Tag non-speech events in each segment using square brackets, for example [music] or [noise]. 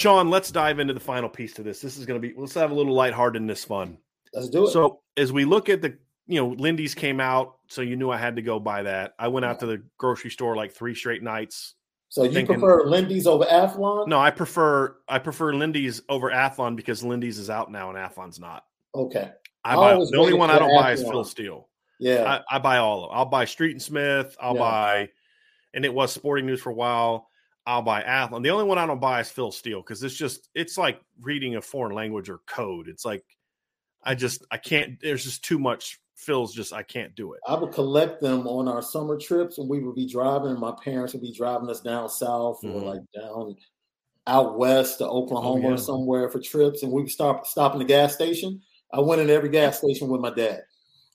Sean, let's dive into the final piece to this. This is going to be let's have a little lightheartedness fun. Let's do it. So as we look at the, you know, Lindy's came out, so you knew I had to go buy that. I went out to the grocery store like three straight nights. So you thinking, prefer Lindy's over Athlon? No, I prefer I prefer Lindy's over Athlon because Lindy's is out now and Athlon's not. Okay. I, buy the only one I don't Athlon. buy is Phil Steele. Yeah. I, I, buy all of them. I'll buy Street and Smith. I'll yeah. buy and it was sporting news for a while. I'll buy Athlon. The only one I don't buy is Phil Steele because it's just it's like reading a foreign language or code. It's like I just I can't. There's just too much. Phil's just I can't do it. I would collect them on our summer trips, and we would be driving. and My parents would be driving us down south mm-hmm. or like down out west to Oklahoma oh, yeah. or somewhere for trips, and we would stop stop in the gas station. I went in every gas station with my dad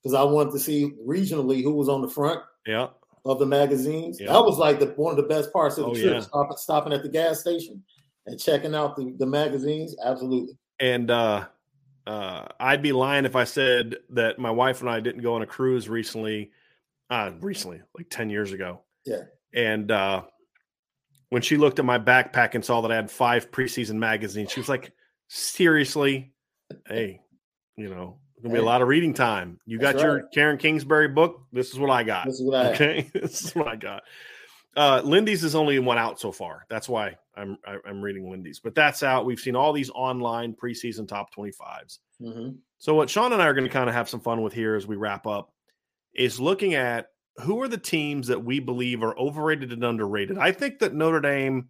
because I wanted to see regionally who was on the front. Yeah of the magazines. Yeah. That was like the one of the best parts of the oh, trip. Yeah. Stopping, stopping at the gas station and checking out the, the magazines. Absolutely. And uh, uh, I'd be lying if I said that my wife and I didn't go on a cruise recently. Uh, recently, like ten years ago. Yeah. And uh, when she looked at my backpack and saw that I had five preseason magazines, she was like, "Seriously, hey, you know, Gonna be a lot of reading time. You got your Karen Kingsbury book. This is what I got. This is what I okay. [laughs] this is what I got. Uh, Lindy's is only one out so far. That's why I'm I, am i am reading Lindy's, but that's out. We've seen all these online preseason top 25s. Mm-hmm. So what Sean and I are going to kind of have some fun with here as we wrap up is looking at who are the teams that we believe are overrated and underrated. I think that Notre Dame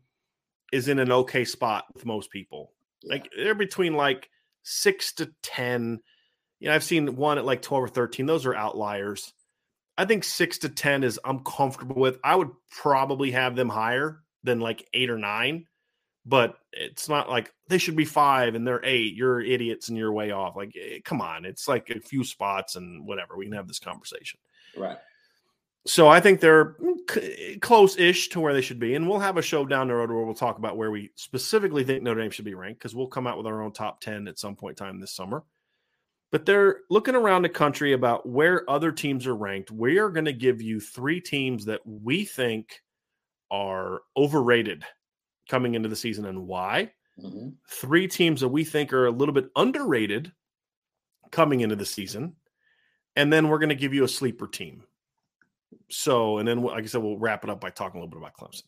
is in an okay spot with most people. Yeah. Like they're between like six to ten you know, I've seen one at like 12 or 13. Those are outliers. I think six to 10 is I'm comfortable with. I would probably have them higher than like eight or nine, but it's not like they should be five and they're eight. You're idiots and you're way off. Like, eh, come on. It's like a few spots and whatever. We can have this conversation. Right. So I think they're mm, close ish to where they should be. And we'll have a show down the road where we'll talk about where we specifically think Notre Dame should be ranked because we'll come out with our own top 10 at some point in time this summer but they're looking around the country about where other teams are ranked. We are going to give you three teams that we think are overrated coming into the season and why. Mm-hmm. Three teams that we think are a little bit underrated coming into the season. And then we're going to give you a sleeper team. So, and then, like I said, we'll wrap it up by talking a little bit about Clemson.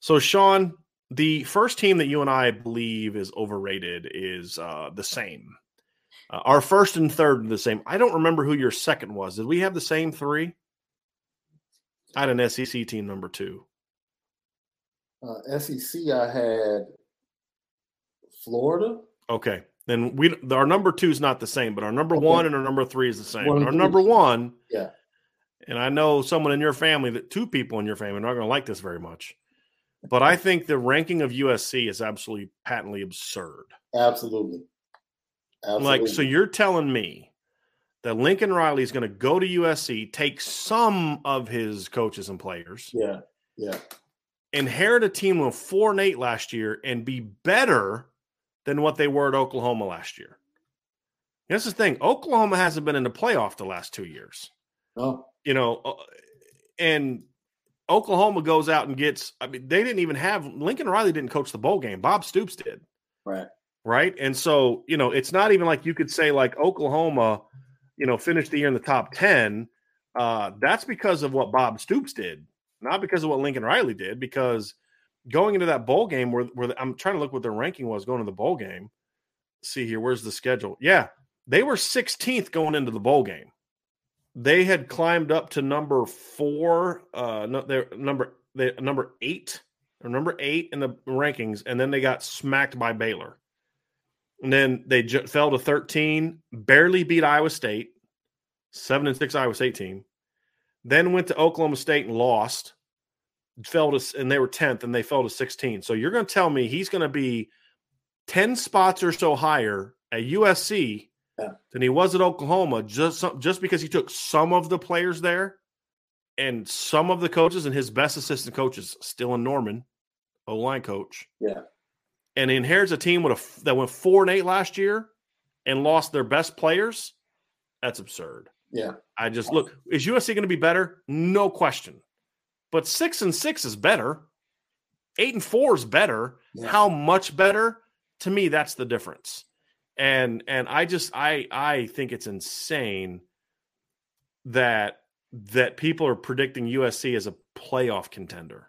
So, Sean, the first team that you and I believe is overrated is uh, the same. Uh, our first and third are the same. I don't remember who your second was. Did we have the same three? I had an SEC team number two. Uh, SEC, I had Florida. Okay, then we our number two is not the same, but our number okay. one and our number three is the same. Our number one, yeah. And I know someone in your family that two people in your family are not going to like this very much, but I think the ranking of USC is absolutely patently absurd. Absolutely. Absolutely. Like, so you're telling me that Lincoln Riley is going to go to USC, take some of his coaches and players, yeah, yeah, inherit a team with four and eight last year and be better than what they were at Oklahoma last year. That's the thing. Oklahoma hasn't been in the playoff the last two years. Oh. You know, uh, and Oklahoma goes out and gets, I mean, they didn't even have Lincoln Riley didn't coach the bowl game. Bob Stoops did. Right. Right. And so, you know, it's not even like you could say like Oklahoma, you know, finished the year in the top 10. Uh, that's because of what Bob Stoops did, not because of what Lincoln Riley did, because going into that bowl game where, where I'm trying to look what their ranking was going to the bowl game. See here, where's the schedule? Yeah, they were 16th going into the bowl game. They had climbed up to number four, uh, no, they're number they number eight or number eight in the rankings, and then they got smacked by Baylor. And then they j- fell to 13, barely beat Iowa State, seven and six Iowa State team. Then went to Oklahoma State and lost, fell to, and they were 10th and they fell to 16. So you're going to tell me he's going to be 10 spots or so higher at USC yeah. than he was at Oklahoma just just because he took some of the players there and some of the coaches and his best assistant coaches still in Norman, O line coach. Yeah. And he inherits a team with a that went four and eight last year and lost their best players. That's absurd. Yeah. I just look, is USC going to be better? No question. But six and six is better. Eight and four is better. Yeah. How much better? To me, that's the difference and and I just I I think it's insane that that people are predicting USC as a playoff contender.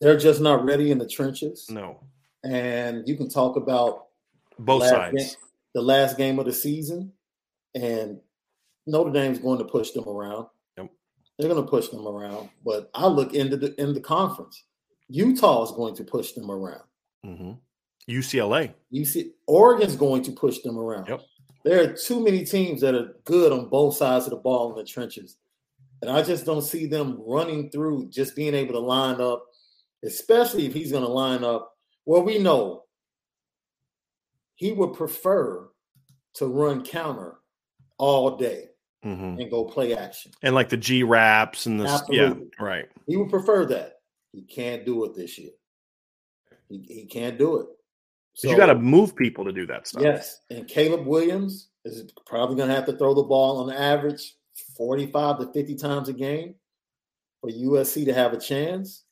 they're just not ready in the trenches. No. And you can talk about both sides. Game, the last game of the season, and Notre Dame's going to push them around. Yep. They're going to push them around. But I look into the in the conference. Utah is going to push them around. Mm-hmm. UCLA. UC Oregon's going to push them around. Yep. There are too many teams that are good on both sides of the ball in the trenches. And I just don't see them running through just being able to line up especially if he's going to line up. Well, we know he would prefer to run counter all day mm-hmm. and go play action. And like the G wraps and the Absolutely. yeah, right. He would prefer that. He can't do it this year. He, he can't do it. So, you got to move people to do that stuff. Yes. And Caleb Williams is probably going to have to throw the ball on average 45 to 50 times a game for USC to have a chance.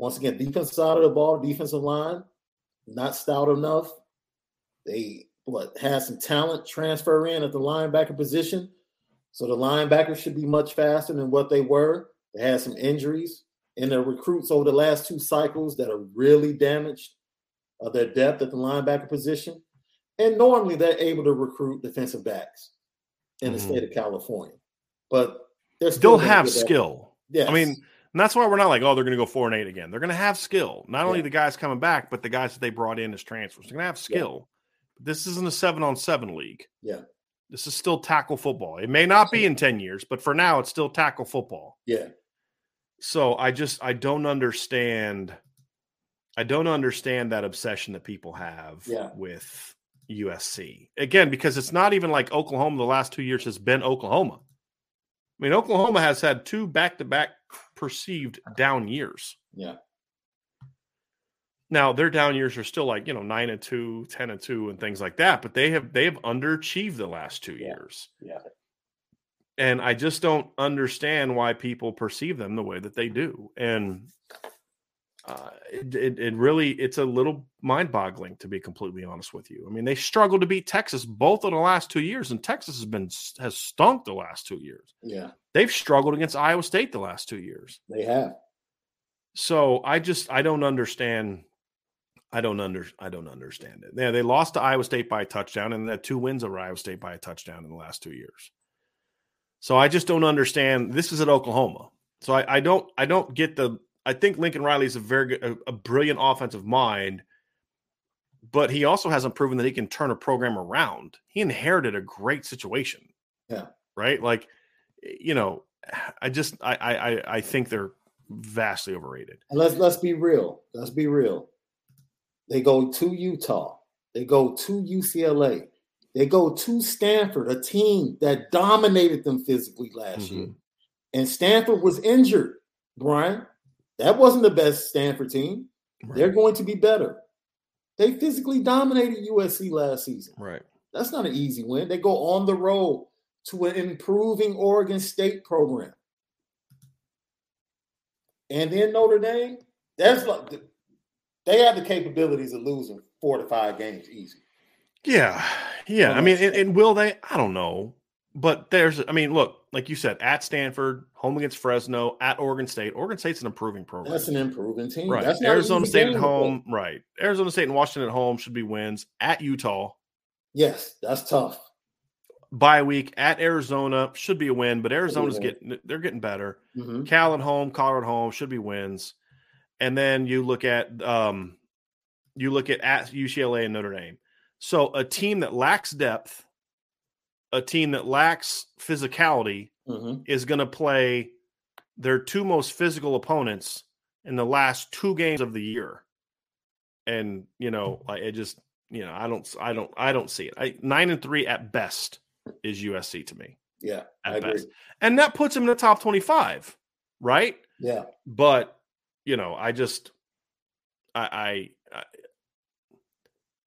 Once again, defense side of the ball, defensive line, not stout enough. They what had some talent transfer in at the linebacker position. So the linebackers should be much faster than what they were. They had some injuries in their recruits over the last two cycles that are really damaged uh, their depth at the linebacker position. And normally they're able to recruit defensive backs in mm-hmm. the state of California, but they're still they'll have skill. Yeah, I mean, and that's why we're not like, oh, they're going to go four and eight again. They're going to have skill. Not yeah. only the guys coming back, but the guys that they brought in as transfers. They're going to have skill. Yeah. This isn't a seven on seven league. Yeah. This is still tackle football. It may not be in 10 years, but for now, it's still tackle football. Yeah. So I just, I don't understand. I don't understand that obsession that people have yeah. with USC. Again, because it's not even like Oklahoma the last two years has been Oklahoma. I mean, Oklahoma has had two back to back perceived down years. Yeah. Now their down years are still like, you know, nine and two, 10 and two, and things like that, but they have they have underachieved the last two yeah. years. Yeah. And I just don't understand why people perceive them the way that they do. And uh, it, it, it, really it's a little mind-boggling to be completely honest with you. I mean, they struggled to beat Texas both of the last two years, and Texas has been has stunk the last two years. Yeah, they've struggled against Iowa State the last two years. They have. So I just I don't understand. I don't under I don't understand it. Yeah, they lost to Iowa State by a touchdown, and had two wins over Iowa State by a touchdown in the last two years. So I just don't understand. This is at Oklahoma, so I, I don't I don't get the I think Lincoln Riley is a very good, a, a, brilliant offensive mind, but he also hasn't proven that he can turn a program around. He inherited a great situation. Yeah. Right. Like, you know, I just I I I think they're vastly overrated. And let's let's be real. Let's be real. They go to Utah. They go to UCLA. They go to Stanford, a team that dominated them physically last mm-hmm. year. And Stanford was injured, Brian. That wasn't the best Stanford team. Right. They're going to be better. They physically dominated USC last season. Right. That's not an easy win. They go on the road to an improving Oregon State program. And then Notre Dame, that's like they have the capabilities of losing four to five games easy. Yeah. Yeah. I mean, and, and will they? I don't know. But there's, I mean, look, like you said, at Stanford, home against Fresno, at Oregon State. Oregon State's an improving program. That's an improving team. Right. Arizona State at home. Right. Arizona State and Washington at home should be wins. At Utah. Yes, that's tough. Bye week at Arizona should be a win, but Arizona's getting they're getting better. Mm-hmm. Cal at home, Colorado at home should be wins. And then you look at um you look at at UCLA and Notre Dame. So a team that lacks depth a team that lacks physicality mm-hmm. is going to play their two most physical opponents in the last two games of the year. And, you know, like it just, you know, I don't, I don't, I don't see it. I, nine and three at best is USC to me. Yeah. At best. And that puts them in the top 25, right? Yeah. But, you know, I just, I, I, I,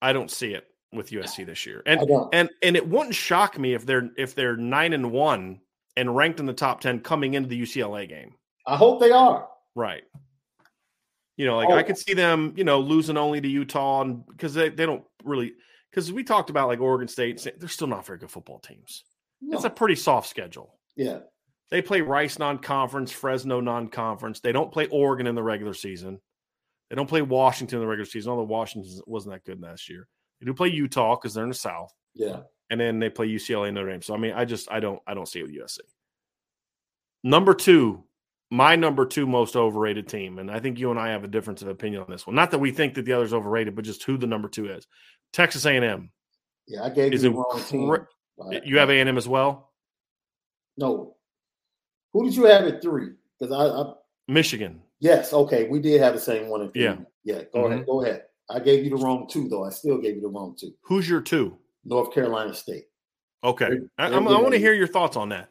I don't see it with USC this year. And and and it wouldn't shock me if they're if they're 9 and 1 and ranked in the top 10 coming into the UCLA game. I hope they are. Right. You know, like oh. I could see them, you know, losing only to Utah and because they, they don't really because we talked about like Oregon State, they're still not very good football teams. No. It's a pretty soft schedule. Yeah. They play Rice non-conference, Fresno non-conference. They don't play Oregon in the regular season. They don't play Washington in the regular season, although Washington wasn't that good last year. They do play Utah because they're in the South. Yeah. And then they play UCLA and Notre Dame. So I mean, I just I don't I don't see it with USC. Number two, my number two most overrated team, and I think you and I have a difference of opinion on this one. Not that we think that the other's overrated, but just who the number two is. Texas A&M. Yeah, I gave is you the wrong team. You have A&M as well. No. Who did you have at three? Because I, I, Michigan. Yes. Okay, we did have the same one. Yeah. Yeah. Go mm-hmm. ahead. Go ahead. I gave you the wrong two, though. I still gave you the wrong two. Who's your two? North Carolina State. Okay, they're, they're I, I want to hear your thoughts on that.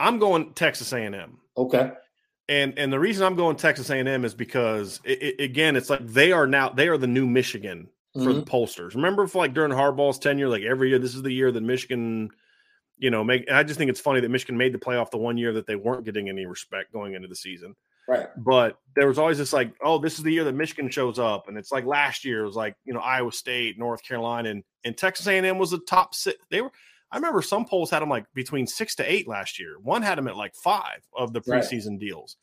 I'm going Texas A&M. Okay. And and the reason I'm going Texas A&M is because it, it, again, it's like they are now they are the new Michigan for mm-hmm. the pollsters. Remember, for like during Harbaugh's tenure, like every year, this is the year that Michigan you know, make. I just think it's funny that Michigan made the playoff the one year that they weren't getting any respect going into the season. Right. But there was always this like, oh, this is the year that Michigan shows up, and it's like last year it was like you know Iowa State, North Carolina, and and Texas A&M was the top six. They were. I remember some polls had them like between six to eight last year. One had them at like five of the preseason right. deals,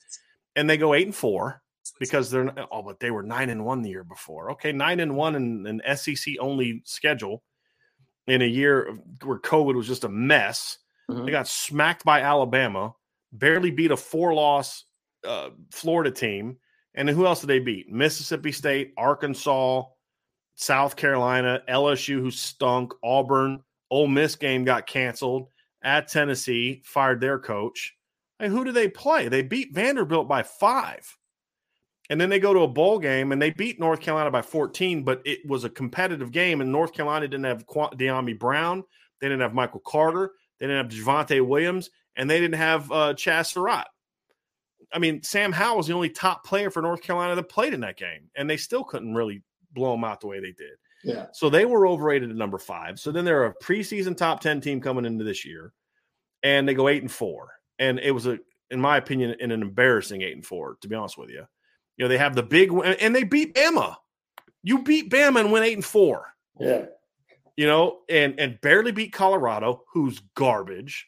and they go eight and four because they're oh, but they were nine and one the year before. Okay, nine and one in an SEC only schedule in a year where COVID was just a mess. Mm-hmm. They got smacked by Alabama, barely beat a four loss uh, Florida team. And who else did they beat? Mississippi State, Arkansas, South Carolina, LSU, who stunk, Auburn, Ole Miss game got canceled at Tennessee, fired their coach. And who do they play? They beat Vanderbilt by five. And then they go to a bowl game and they beat North Carolina by 14, but it was a competitive game. And North Carolina didn't have Dyami Brown. They didn't have Michael Carter. They didn't have Javonte Williams. And they didn't have uh, Chazz Surratt. I mean, Sam Howell was the only top player for North Carolina that played in that game, and they still couldn't really blow them out the way they did. Yeah. So they were overrated at number five. So then they're a preseason top 10 team coming into this year, and they go eight and four. And it was a, in my opinion, an embarrassing eight and four, to be honest with you. You know, they have the big and they beat Bama. You beat Bama and went eight and four. Yeah. You know, and and barely beat Colorado, who's garbage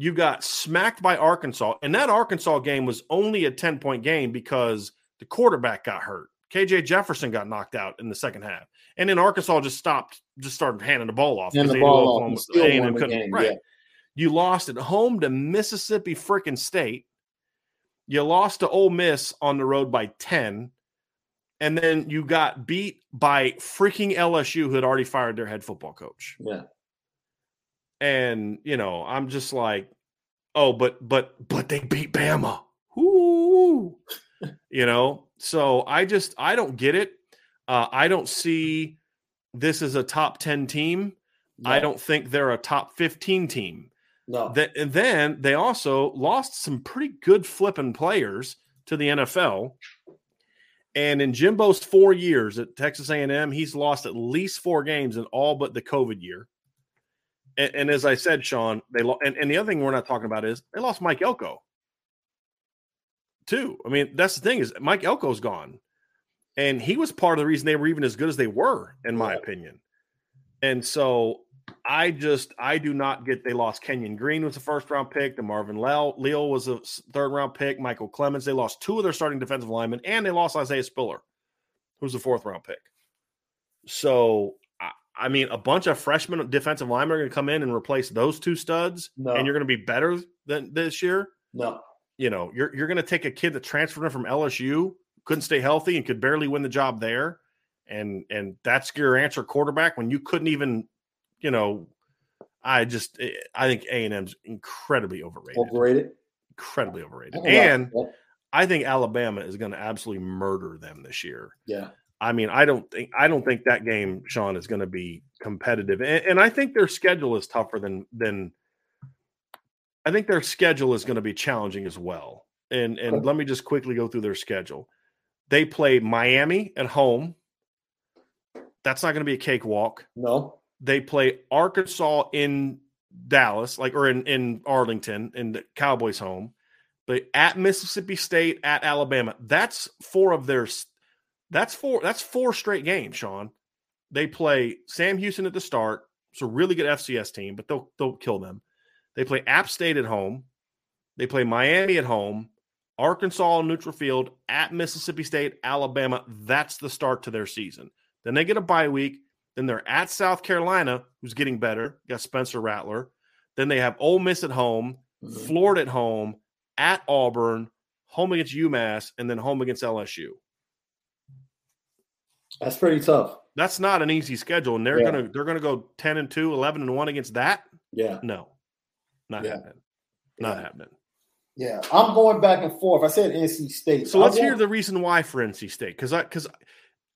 you got smacked by Arkansas, and that Arkansas game was only a 10 point game because the quarterback got hurt. KJ Jefferson got knocked out in the second half. And then Arkansas just stopped, just started handing the ball off. And the ball off. The game, right. Yeah. You lost at home to Mississippi freaking State. You lost to Ole Miss on the road by 10. And then you got beat by freaking LSU, who had already fired their head football coach. Yeah. And, you know, I'm just like, oh, but but but they beat Bama. Ooh. you know, so I just I don't get it. Uh, I don't see this as a top 10 team. No. I don't think they're a top 15 team. No. That and then they also lost some pretty good flipping players to the NFL. And in Jimbo's four years at Texas A&M, he's lost at least four games in all but the COVID year. And, and as I said, Sean, they lo- and, and the other thing we're not talking about is they lost Mike Elko too. I mean, that's the thing is Mike Elko's gone, and he was part of the reason they were even as good as they were, in my yeah. opinion. And so I just I do not get they lost Kenyon Green was a first round pick, DeMarvin Leal was a third round pick, Michael Clemons. They lost two of their starting defensive linemen, and they lost Isaiah Spiller, who's a fourth round pick. So I mean, a bunch of freshman defensive linemen are going to come in and replace those two studs, no. and you're going to be better than this year. No, you know, you're you're going to take a kid that transferred in from LSU, couldn't stay healthy, and could barely win the job there, and and that's your answer quarterback when you couldn't even, you know, I just eh, I think A and M's incredibly overrated. Overrated. Incredibly overrated, and. I think Alabama is going to absolutely murder them this year. Yeah. I mean, I don't think I don't think that game, Sean, is going to be competitive, and, and, I think their schedule is tougher than than. I think their schedule is going to be challenging as well. And and let me just quickly go through their schedule. They play Miami at home. That's not going to be a cakewalk. No. They play Arkansas in Dallas, like or in in Arlington, in the Cowboys' home. But at Mississippi State, at Alabama, that's four of their that's four. That's four straight games, Sean. They play Sam Houston at the start. It's a really good FCS team, but they'll they'll kill them. They play App State at home. They play Miami at home. Arkansas neutral field at Mississippi State, Alabama. That's the start to their season. Then they get a bye week. Then they're at South Carolina, who's getting better. Got Spencer Rattler. Then they have Ole Miss at home, mm-hmm. Florida at home, at Auburn, home against UMass, and then home against LSU. That's pretty tough. That's not an easy schedule, and they're yeah. gonna they're gonna go 10 and 2, 11 and 1 against that. Yeah. No. Not yeah. happening. Not yeah. happening. Yeah, I'm going back and forth. I said NC State. So let's hear the reason why for NC State because I because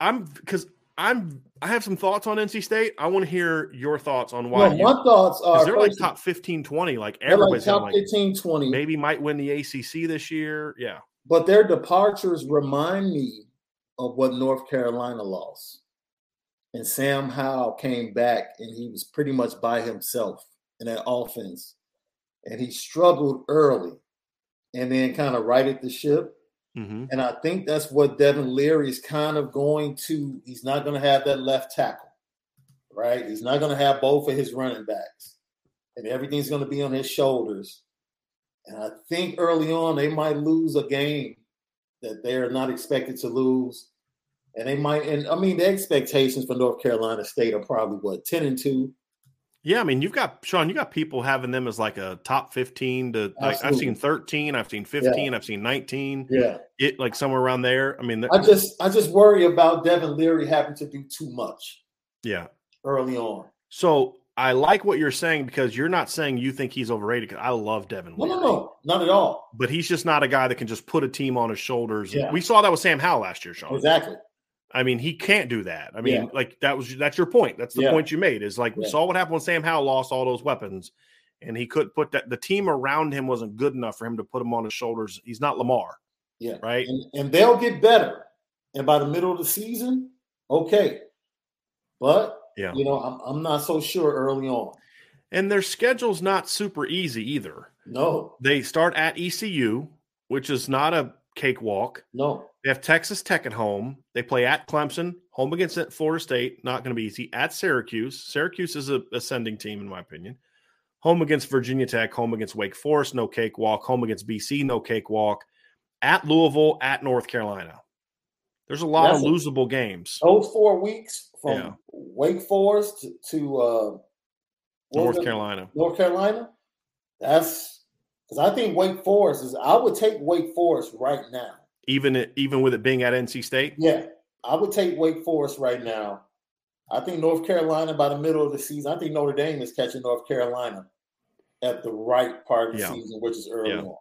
I'm because I'm I have some thoughts on NC State. I want to hear your thoughts on why. Well, you, my thoughts are they're like top 15, 20. Like everybody's like top 15, 20. Maybe might win the ACC this year. Yeah, but their departures remind me of what North Carolina lost. And Sam Howell came back and he was pretty much by himself in that offense, and he struggled early, and then kind of righted the ship. Mm-hmm. And I think that's what Devin Leary is kind of going to. He's not going to have that left tackle, right? He's not going to have both of his running backs, and everything's going to be on his shoulders. And I think early on they might lose a game that they're not expected to lose. And they might, and I mean, the expectations for North Carolina State are probably what, 10 and 2? Yeah, I mean, you've got Sean, you got people having them as like a top 15 to like, I've seen 13, I've seen 15, yeah. I've seen 19. Yeah. It like somewhere around there. I mean, I just I just worry about Devin Leary having to do too much. Yeah. Early on. So I like what you're saying because you're not saying you think he's overrated. Because I love Devin. No, no, no, not at all. But he's just not a guy that can just put a team on his shoulders. Yeah. We saw that with Sam Howell last year, Sean. Exactly. I mean, he can't do that. I mean, yeah. like that was that's your point. That's the yeah. point you made. Is like we saw what happened when Sam Howell lost all those weapons, and he couldn't put that. The team around him wasn't good enough for him to put him on his shoulders. He's not Lamar. Yeah. Right. And, and they'll get better. And by the middle of the season, okay. But yeah, you know, I'm, I'm not so sure early on. And their schedule's not super easy either. No. They start at ECU, which is not a cakewalk. No. They have Texas Tech at home. They play at Clemson, home against Florida State, not going to be easy. At Syracuse. Syracuse is a ascending team, in my opinion. Home against Virginia Tech, home against Wake Forest, no cakewalk. Home against BC, no cakewalk. At Louisville, at North Carolina. There's a lot That's of losable games. Those four weeks from yeah. Wake Forest to, to uh, North Carolina. North Carolina. That's because I think Wake Forest is. I would take Wake Forest right now. Even even with it being at NC State. Yeah, I would take Wake Forest right now. I think North Carolina by the middle of the season. I think Notre Dame is catching North Carolina at the right part of the yeah. season, which is early yeah. on.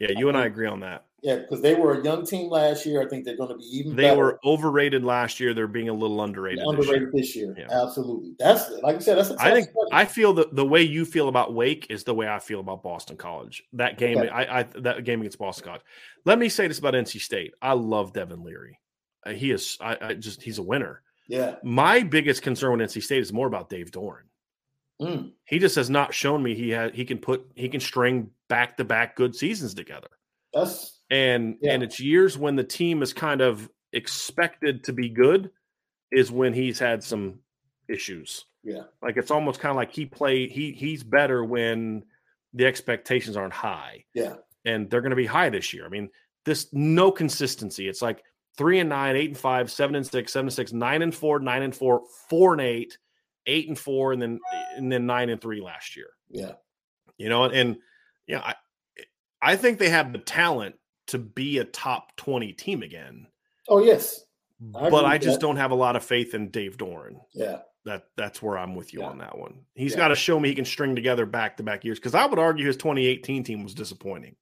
Yeah, you I and I agree on that. Yeah, because they were a young team last year. I think they're going to be even. They better. were overrated last year. They're being a little underrated. Underrated this year. This year. Yeah. Absolutely. That's like I said. That's. I think I feel that the way you feel about Wake is the way I feel about Boston College. That game, okay. I, I that game against Boston College. Let me say this about NC State. I love Devin Leary. Uh, he is. I, I, just he's a winner. Yeah. My biggest concern with NC State is more about Dave Doeren. Mm. He just has not shown me he has he can put he can string back to back good seasons together. That's and yeah. and it's years when the team is kind of expected to be good is when he's had some issues. Yeah. Like it's almost kind of like he play he he's better when the expectations aren't high. Yeah. And they're going to be high this year. I mean, this no consistency. It's like 3 and 9, 8 and 5, 7 and 6, 7 and 6, 9 and 4, 9 and 4, 4 and 8, 8 and 4 and then and then 9 and 3 last year. Yeah. You know, and, and yeah, I I think they have the talent to be a top 20 team again. Oh, yes. I but I just that. don't have a lot of faith in Dave Doeren. Yeah. That that's where I'm with you yeah. on that one. He's yeah. got to show me he can string together back to back years because I would argue his 2018 team was disappointing.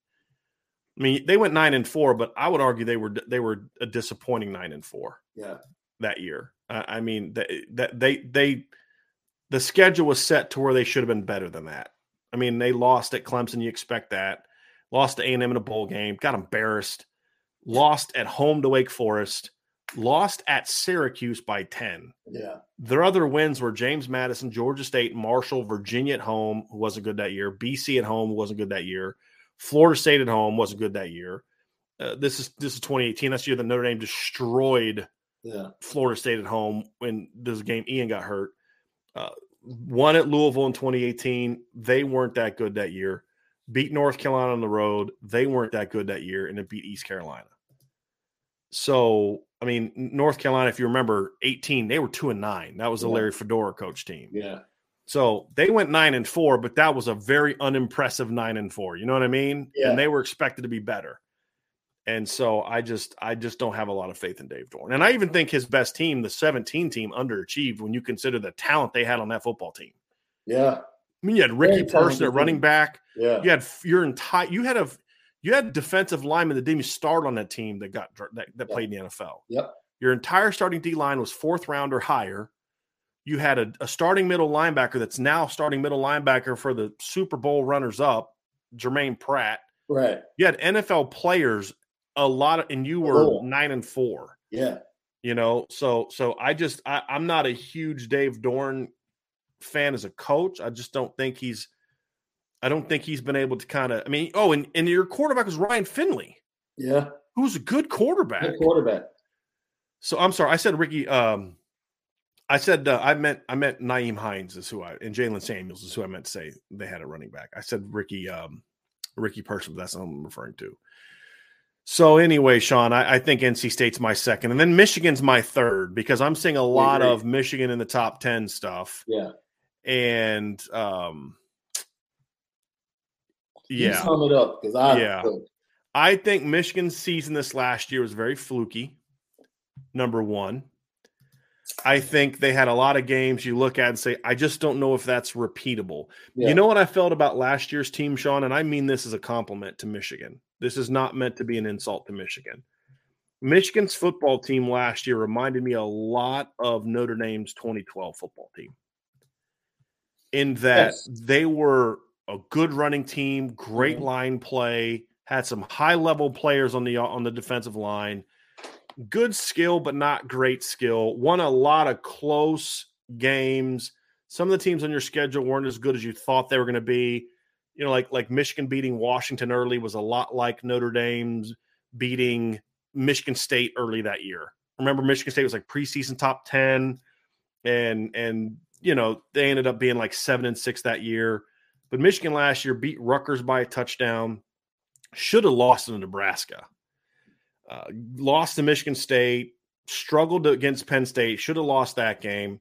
I mean, they went nine and four, but I would argue they were they were a disappointing nine and four. Yeah, that year. Uh, I mean, that they, they they the schedule was set to where they should have been better than that. I mean, they lost at Clemson. You expect that lost to A&M in a bowl game, got embarrassed, lost at home to Wake Forest, lost at Syracuse by 10. Yeah. Their other wins were James Madison, Georgia State, Marshall, Virginia at home, who wasn't good that year, BC at home, wasn't good that year, Florida State at home, wasn't good that year. Uh, this is this is 2018. That's the year that Notre Dame destroyed yeah. Florida State at home when this game Ian got hurt. Uh, one at Louisville in 2018. They weren't that good that year beat North Carolina on the road. They weren't that good that year, and it beat East Carolina. So, I mean, North Carolina, if you remember, 18, they were two and nine. That was the yeah. Larry Fedora coach team. Yeah. So they went nine and four, but that was a very unimpressive nine and four. You know what I mean? Yeah. And they were expected to be better. And so I just I just don't have a lot of faith in Dave Doeren. And I even think his best team, the 17 team, underachieved when you consider the talent they had on that football team. Yeah. I mean, you had Ricky Person at running back. Yeah. You had your entire you had a you had defensive linemen that didn't even start on that team that got that, that played in the NFL. Yep. Your entire starting D line was fourth round or higher. You had a, a, starting middle linebacker that's now starting middle linebacker for the Super Bowl runners up, Germaine Pratt. Right. You had NFL players a lot of, and you were oh. nine and four. Yeah. You know, so so I just I, I'm not a huge Dave Doeren fan as a coach. I just don't think he's. I don't think he's been able to kind of. I mean, oh, and, and your quarterback was Ryan Finley. Yeah, who's a good quarterback. Good quarterback. So I'm sorry, I said Ricky. Um, I said uh, I meant I meant Nyheim Hines is who I and Jaylen Samuels is who I meant to say they had a running back. I said Ricky um, Ricky Person, but that's what I'm referring to. So anyway, Sean, I, I, think NC State's my second, and then Michigan's my third because I'm seeing a lot of Michigan in the top ten stuff. Yeah, and um, yeah, sum it up because I yeah, I think Michigan's season this last year was very fluky. Number one, I think they had a lot of games you look at and say, I just don't know if that's repeatable. Yeah. You know what I felt about last year's team, Sean? And I mean this as a compliment to Michigan. This is not meant to be an insult to Michigan. Michigan's football team last year reminded me a lot of Notre Dame's 2012 football team in that yes. they were a good running team, great mm-hmm. line play, had some high level players on the on the defensive line good skill, but not great skill. Won a lot of close games. Some of the teams on your schedule weren't as good as you thought they were going to be. You know, like like Michigan beating Washington early was a lot like Notre Dame's beating Michigan State early that year. Remember, Michigan State was like preseason top ten, and and you know they ended up being like seven and six that year. But Michigan last year beat Rutgers by a touchdown. Should have lost to Nebraska. Uh, lost to Michigan State, struggled against Penn State, should have lost that game.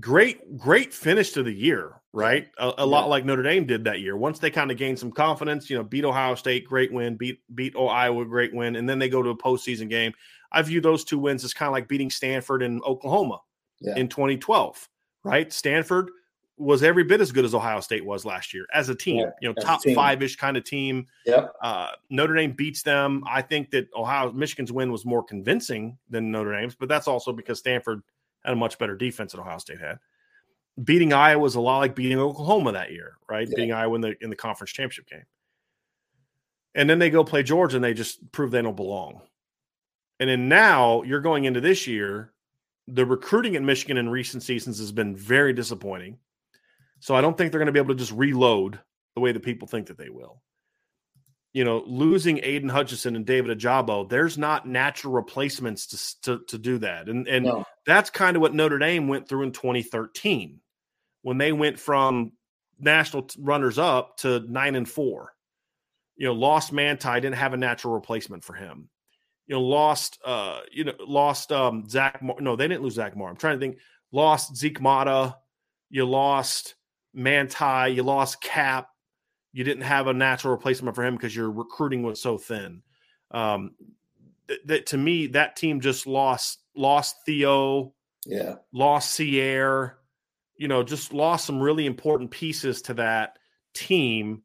Great, great finish to the year, right? A, a yeah. lot like Notre Dame did that year. Once they kind of gained some confidence, you know, beat Ohio State, great win, beat beat Iowa, great win, and then they go to a postseason game. I view those two wins as kind of like beating Stanford and Oklahoma yeah. in 2012, right? Stanford was every bit as good as Ohio State was last year as a team. Yeah, you know, top five ish kind of team. Yep. Uh, Notre Dame beats them. I think that Ohio Michigan's win was more convincing than Notre Dame's, but that's also because Stanford had a much better defense than Ohio State had. Beating Iowa was a lot like beating Oklahoma that year, right? Yeah. Beating Iowa in the in the conference championship game. And then they go play Georgia and they just prove they don't belong. And then now you're going into this year. The recruiting at Michigan in recent seasons has been very disappointing. So I don't think they're going to be able to just reload the way that people think that they will. You know, losing Aidan Hutchinson and David Ojabo, there's not natural replacements to, to, to do that. And, and no. that's kind of what Notre Dame went through in 2013 when they went from national runners up to nine and four. You know, lost Manti, didn't have a natural replacement for him. You know, lost, uh, you know, lost um, Zach. Mar- no, they didn't lose Zach Moore. I'm trying to think. Lost Zeke Motta. You lost Manti, you lost Cap. You didn't have a natural replacement for him because your recruiting was so thin. Um, that to me, that team just lost lost Theo, yeah, lost Cierre, you know, just lost some really important pieces to that team.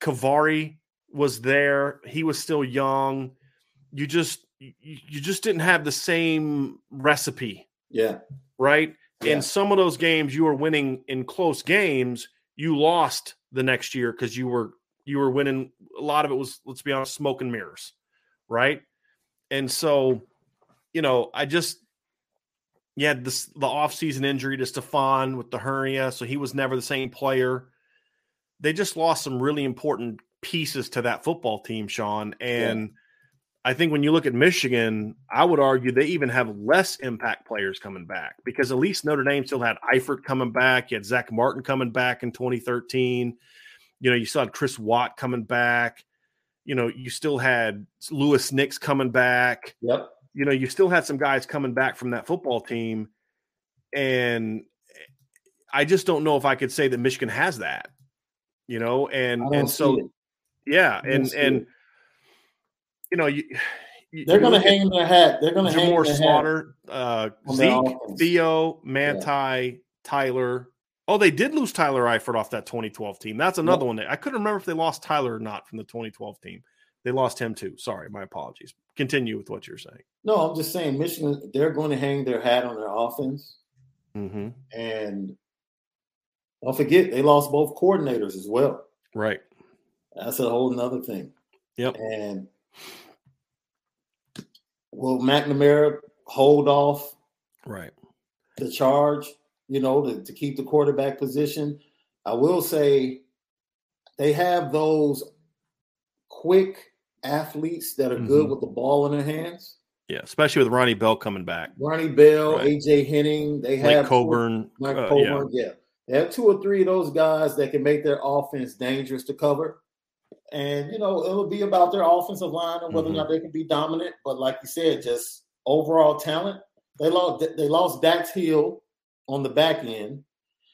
Kavari was there; he was still young. You just you just didn't have the same recipe. Yeah. Right yeah. in some of those games you were winning in close games you lost the next year because you were you were winning a lot of it was let's be honest smoke and mirrors right and so you know i just you had this the offseason injury to Stephon with the hernia so he was never the same player they just lost some really important pieces to that football team sean and I think when you look at Michigan, I would argue they even have less impact players coming back because at least Notre Dame still had Eifert coming back. You had Zach Martin coming back in 2013. You know, you still had Chris Watt coming back. You know, you still had Louis Nix coming back. Yep. You know, you still had some guys coming back from that football team. And I just don't know if I could say that Michigan has that. You know, and and so yeah, and and you know, you, you they're going to hang their hat. They're going to hang their Slaughter, uh, Zeke, Theo, Manti, yeah. Tyler. Oh, they did lose Tyler Eifert off that 2012 team. That's another one. That, I couldn't remember if they lost Tyler or not from the 2012 team. They lost him too. Sorry, my apologies. Continue with what you're saying. No, I'm just saying Michigan. They're going to hang their hat on their offense, mm-hmm. and don't forget they lost both coordinators as well. Right. That's a whole nother thing. Yep. And will McNamara hold off right the charge? you know, to, to keep the quarterback position. I will say they have those quick athletes that are mm-hmm. good with the ball in their hands. Yeah, especially with Ronnie Bell coming back. Ronnie Bell, right. AJ Henning, they have Mike Coburn. Mike uh, Coburn, yeah. yeah. They have two or three of those guys that can make their offense dangerous to cover. And you know, it'll be about their offensive line and whether mm-hmm. or not they can be dominant. But like you said, just overall talent. They lost they lost Dax Hill on the back end.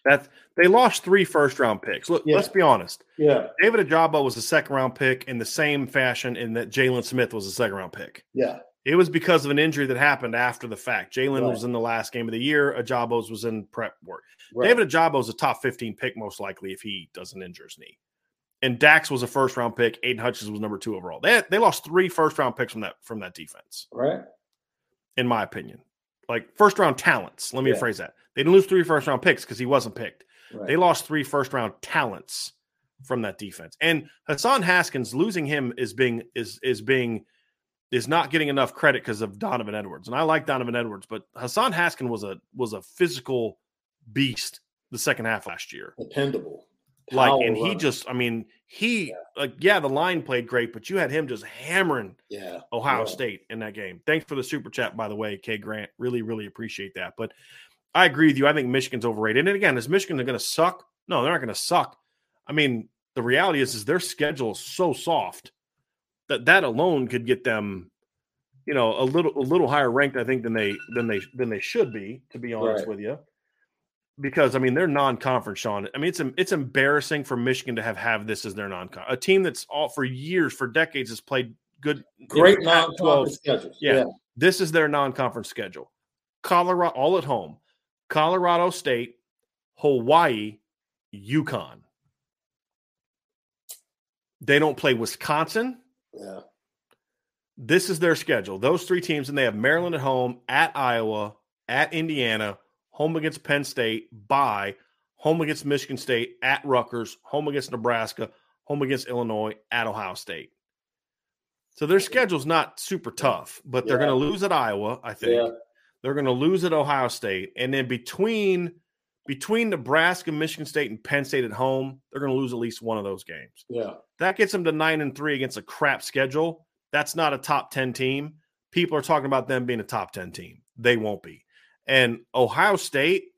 That's they lost three first round picks. Look, yeah. let's be honest. Yeah. David Ojabo was a second round pick in the same fashion in that Jaylon Smith was a second round pick. Yeah. It was because of an injury that happened after the fact. Jaylon right. was in the last game of the year. Ojabos was in prep work. Right. David Ojabo is a top 15 pick, most likely, if he doesn't injure his knee. And Dax was a first round pick. Aidan Hutchins was number two overall. They, they lost three first round picks from that from that defense. Right. In my opinion. Like first round talents. Let me yeah. phrase that. They didn't lose three first round picks because he wasn't picked. Right. They lost three first round talents from that defense. And Hassan Haskins losing him is being is is being is not getting enough credit because of Donovan Edwards. And I like Donovan Edwards, but Hassan Haskins was a was a physical beast the second half last year. Dependable. Like, and he just, I mean, he, yeah. like, yeah, the line played great, but you had him just hammering yeah. Ohio yeah. State in that game. Thanks for the super chat, by the way, K Grant. Really, really appreciate that. But I agree with you. I think Michigan's overrated. And again, is Michigan going to suck? No, they're not going to suck. I mean, the reality is, is their schedule is so soft that that alone could get them, you know, a little a little higher ranked, I think, than they than they than they should be. To be honest right. with you, because I mean they're non-conference, Sean. I mean it's it's embarrassing for Michigan to have have this as their non a team that's all for years, for decades, has played good, great non-conference schedule. Yeah, yeah, this is their non-conference schedule. Colorado all at home, Colorado State, Hawaii, UConn. They don't play Wisconsin. Yeah. This is their schedule. Those three teams, and they have Maryland at home, at Iowa, at Indiana, home against Penn State, by home against Michigan State, at Rutgers, home against Nebraska, home against Illinois, at Ohio State. So their schedule's not super tough, but they're going to lose at Iowa, I think. Yeah. They're going to lose at Ohio State, and then between between Nebraska, Michigan State, and Penn State at home, they're going to lose at least one of those games. Yeah, that gets them to nine and three against a crap schedule. That's not a top ten team. People are talking about them being a top ten team. They won't be. And Ohio State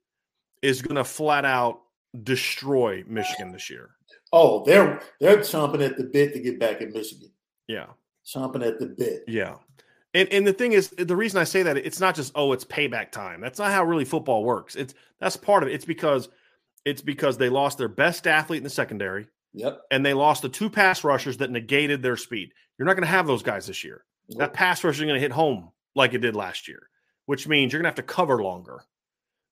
is going to flat out destroy Michigan this year. Oh, they're they're chomping at the bit to get back in Michigan. Yeah, chomping at the bit. Yeah. And and the thing is, the reason I say that it's not just oh, it's payback time. That's not how really football works. It's that's part of it. It's because it's because they lost their best athlete in the secondary. Yep. And they lost the two pass rushers that negated their speed. You're not going to have those guys this year. Yep. That pass rush is going to hit home like it did last year which means you're going to have to cover longer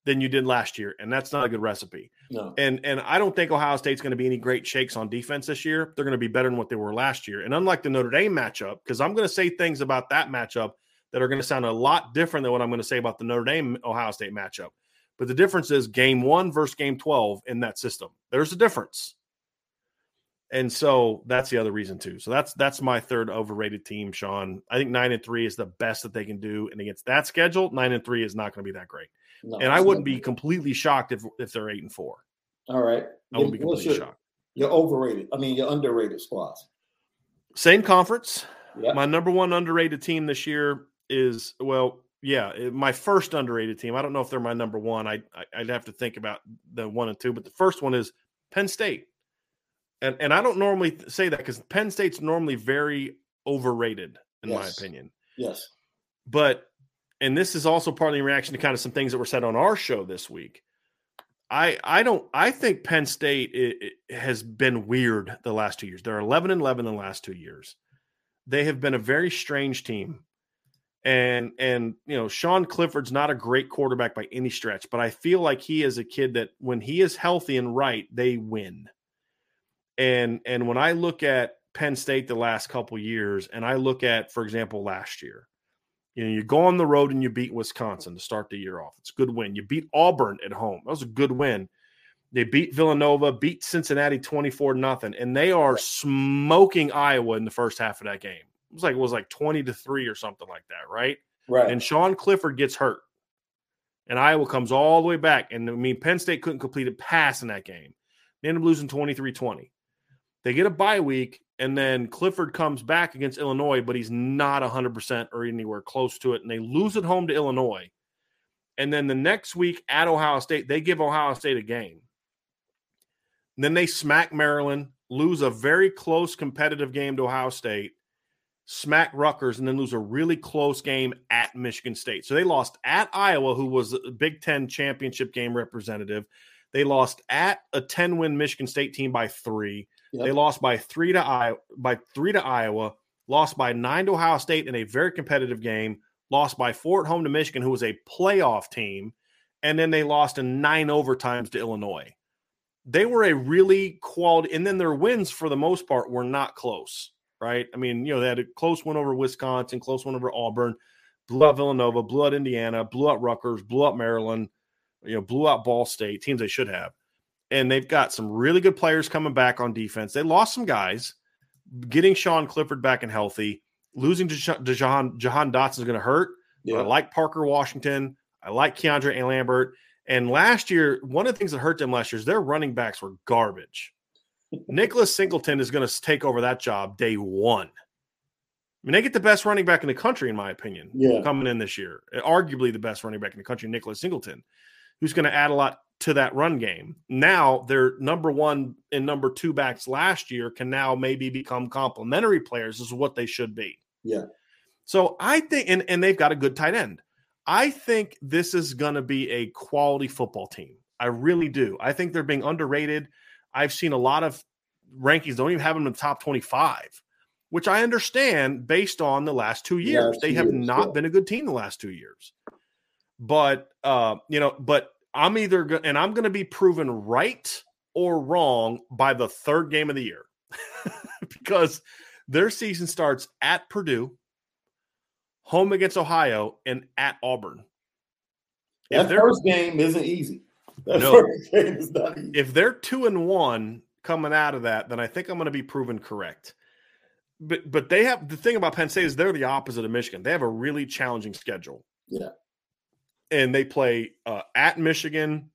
than you did last year, and that's not a good recipe. No. And and I don't think Ohio State's going to be any great shakes on defense this year. They're going to be better than what they were last year. And unlike the Notre Dame matchup, because I'm going to say things about that matchup that are going to sound a lot different than what I'm going to say about the Notre Dame Ohio State matchup. But the difference is game one versus game 12 in that system. There's a difference. And so that's the other reason too. So that's that's my third overrated team, Sean. I think nine and three is the best that they can do, and against that schedule, nine and three is not going to be that great. No, and I wouldn't be completely shocked if if they're eight and four. All right, I wouldn't be completely your, shocked. You're overrated. I mean, you're underrated squads. Same conference. Yep. My number one underrated team this year is well, yeah, eh, my first underrated team. I don't know if they're my number one. I, I would have to think about the one and two, but the first one is Penn State and and I don't normally say that because Penn State's normally very overrated in yes. my opinion. Yes, but and this is also partly in reaction to kind of some things that were said on our show this week. I I don't I think Penn State it, it has been weird the last two years. They're eleven and eleven in the last two years. They have been a very strange team, and and you know Sean Clifford's not a great quarterback by any stretch, but I feel like he is a kid that when he is healthy and right, they win and and when I look at Penn State the last couple years, and I look at, for example, last year, you know, you go on the road and you beat Wisconsin to start the year off. It's a good win. You beat Auburn at home. That was a good win. They beat Villanova, beat Cincinnati 24 nothing, and they are smoking Iowa in the first half of that game. It was like it was like 20 to 3 or something like that, right? Right. And Sean Clifford gets hurt. and Iowa comes all the way back. And I mean, Penn State couldn't complete a pass in that game. They ended up losing 23 20. They get a bye week, and then Clifford comes back against Illinois, but he's not 100% or anywhere close to it. And they lose at home to Illinois. And then the next week at Ohio State, they give Ohio State a game. And then they smack Maryland, lose a very close competitive game to Ohio State, smack Rutgers, and then lose a really close game at Michigan State. So they lost at Iowa, who was a Big Ten championship game representative. They lost at a 10 win Michigan State team by three. Yep. They lost by three to Iowa, by three to Iowa, lost by nine to Ohio State in a very competitive game, lost by four at home to Michigan, who was a playoff team, and then they lost in nine overtimes to Illinois. They were a really quality, and then their wins for the most part were not close, right? I mean, you know, they had a close win over Wisconsin, close one over Auburn, blew out Villanova, blew out Indiana, blew out Rutgers, blew out Maryland, you know, blew out Ball State, teams they should have and they've got some really good players coming back on defense. They lost some guys, getting Sean Clifford back and healthy. Losing to, Jahan, Jahan Dotson is going to hurt. Yeah. I like Parker Washington. I like Keandre and Lambert. And last year, one of the things that hurt them last year is their running backs were garbage. [laughs] Nicholas Singleton is going to take over that job day one. I mean, they get the best running back in the country, in my opinion, yeah. coming in this year. Arguably the best running back in the country, Nicholas Singleton, who's going to add a lot to that run game. Now their number one and number two backs last year can now maybe become complementary players, is what they should be. Yeah. So I think, and, and they've got a good tight end. I think this is going to be a quality football team. I really do. I think they're being underrated. I've seen a lot of rankings don't even have them in the top 25, which I understand based on the last two years. Yeah, they have years, not yeah. been a good team the last two years. But, uh, you know, but I'm either go- and I'm going to be proven right or wrong by the third game of the year [laughs] because their season starts at Purdue, home against Ohio, and at Auburn. That first game isn't easy. That no, first [laughs] game is not easy. If they're two and one coming out of that, then I think I'm going to be proven correct. But but they have the thing about Penn State is they're the opposite of Michigan. They have a really challenging schedule. Yeah and they play uh, at Michigan,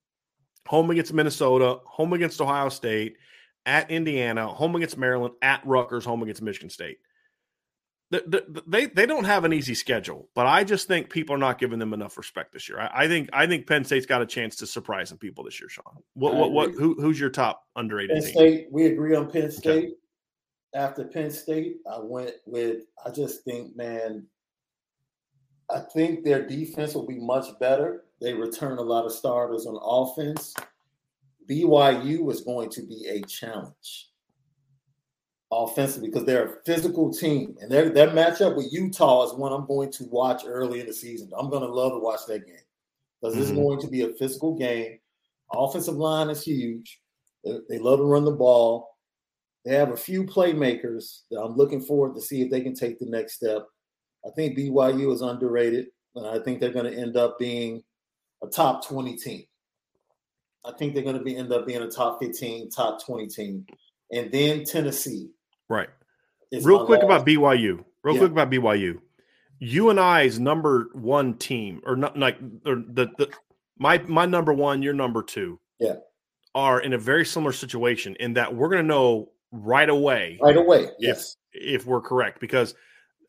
home against Minnesota, home against Ohio State, at Indiana, home against Maryland, at Rutgers, home against Michigan State. They, they, they don't have an easy schedule, but I just think people are not giving them enough respect this year. I, I think I think Penn State's got a chance to surprise some people this year. Sean, what what, what who, who's your top underrated? Penn State. We agree on Penn State. Okay. After Penn State, I went with. I just think, man, I think their defense will be much better. They return a lot of starters on offense. BYU is going to be a challenge offensively because they're a physical team, and their that matchup with Utah is one I'm going to watch early in the season. I'm going to love to watch that game because mm-hmm. it's going to be a physical game. Offensive line is huge. They, they love to run the ball. They have a few playmakers that I'm looking forward to see if they can take the next step. I think BYU is underrated, and I think they're going to end up being a top 20 team. I think they're going to be end up being a top 15, top 20 team. And then Tennessee. Right. Real quick about BYU. Real yeah. quick about BYU. You and I's number one team, or not like or the, the my my number one, your number two. Yeah. Are in a very similar situation in that we're gonna know right away. Right away. Yes. If, if we're correct. Because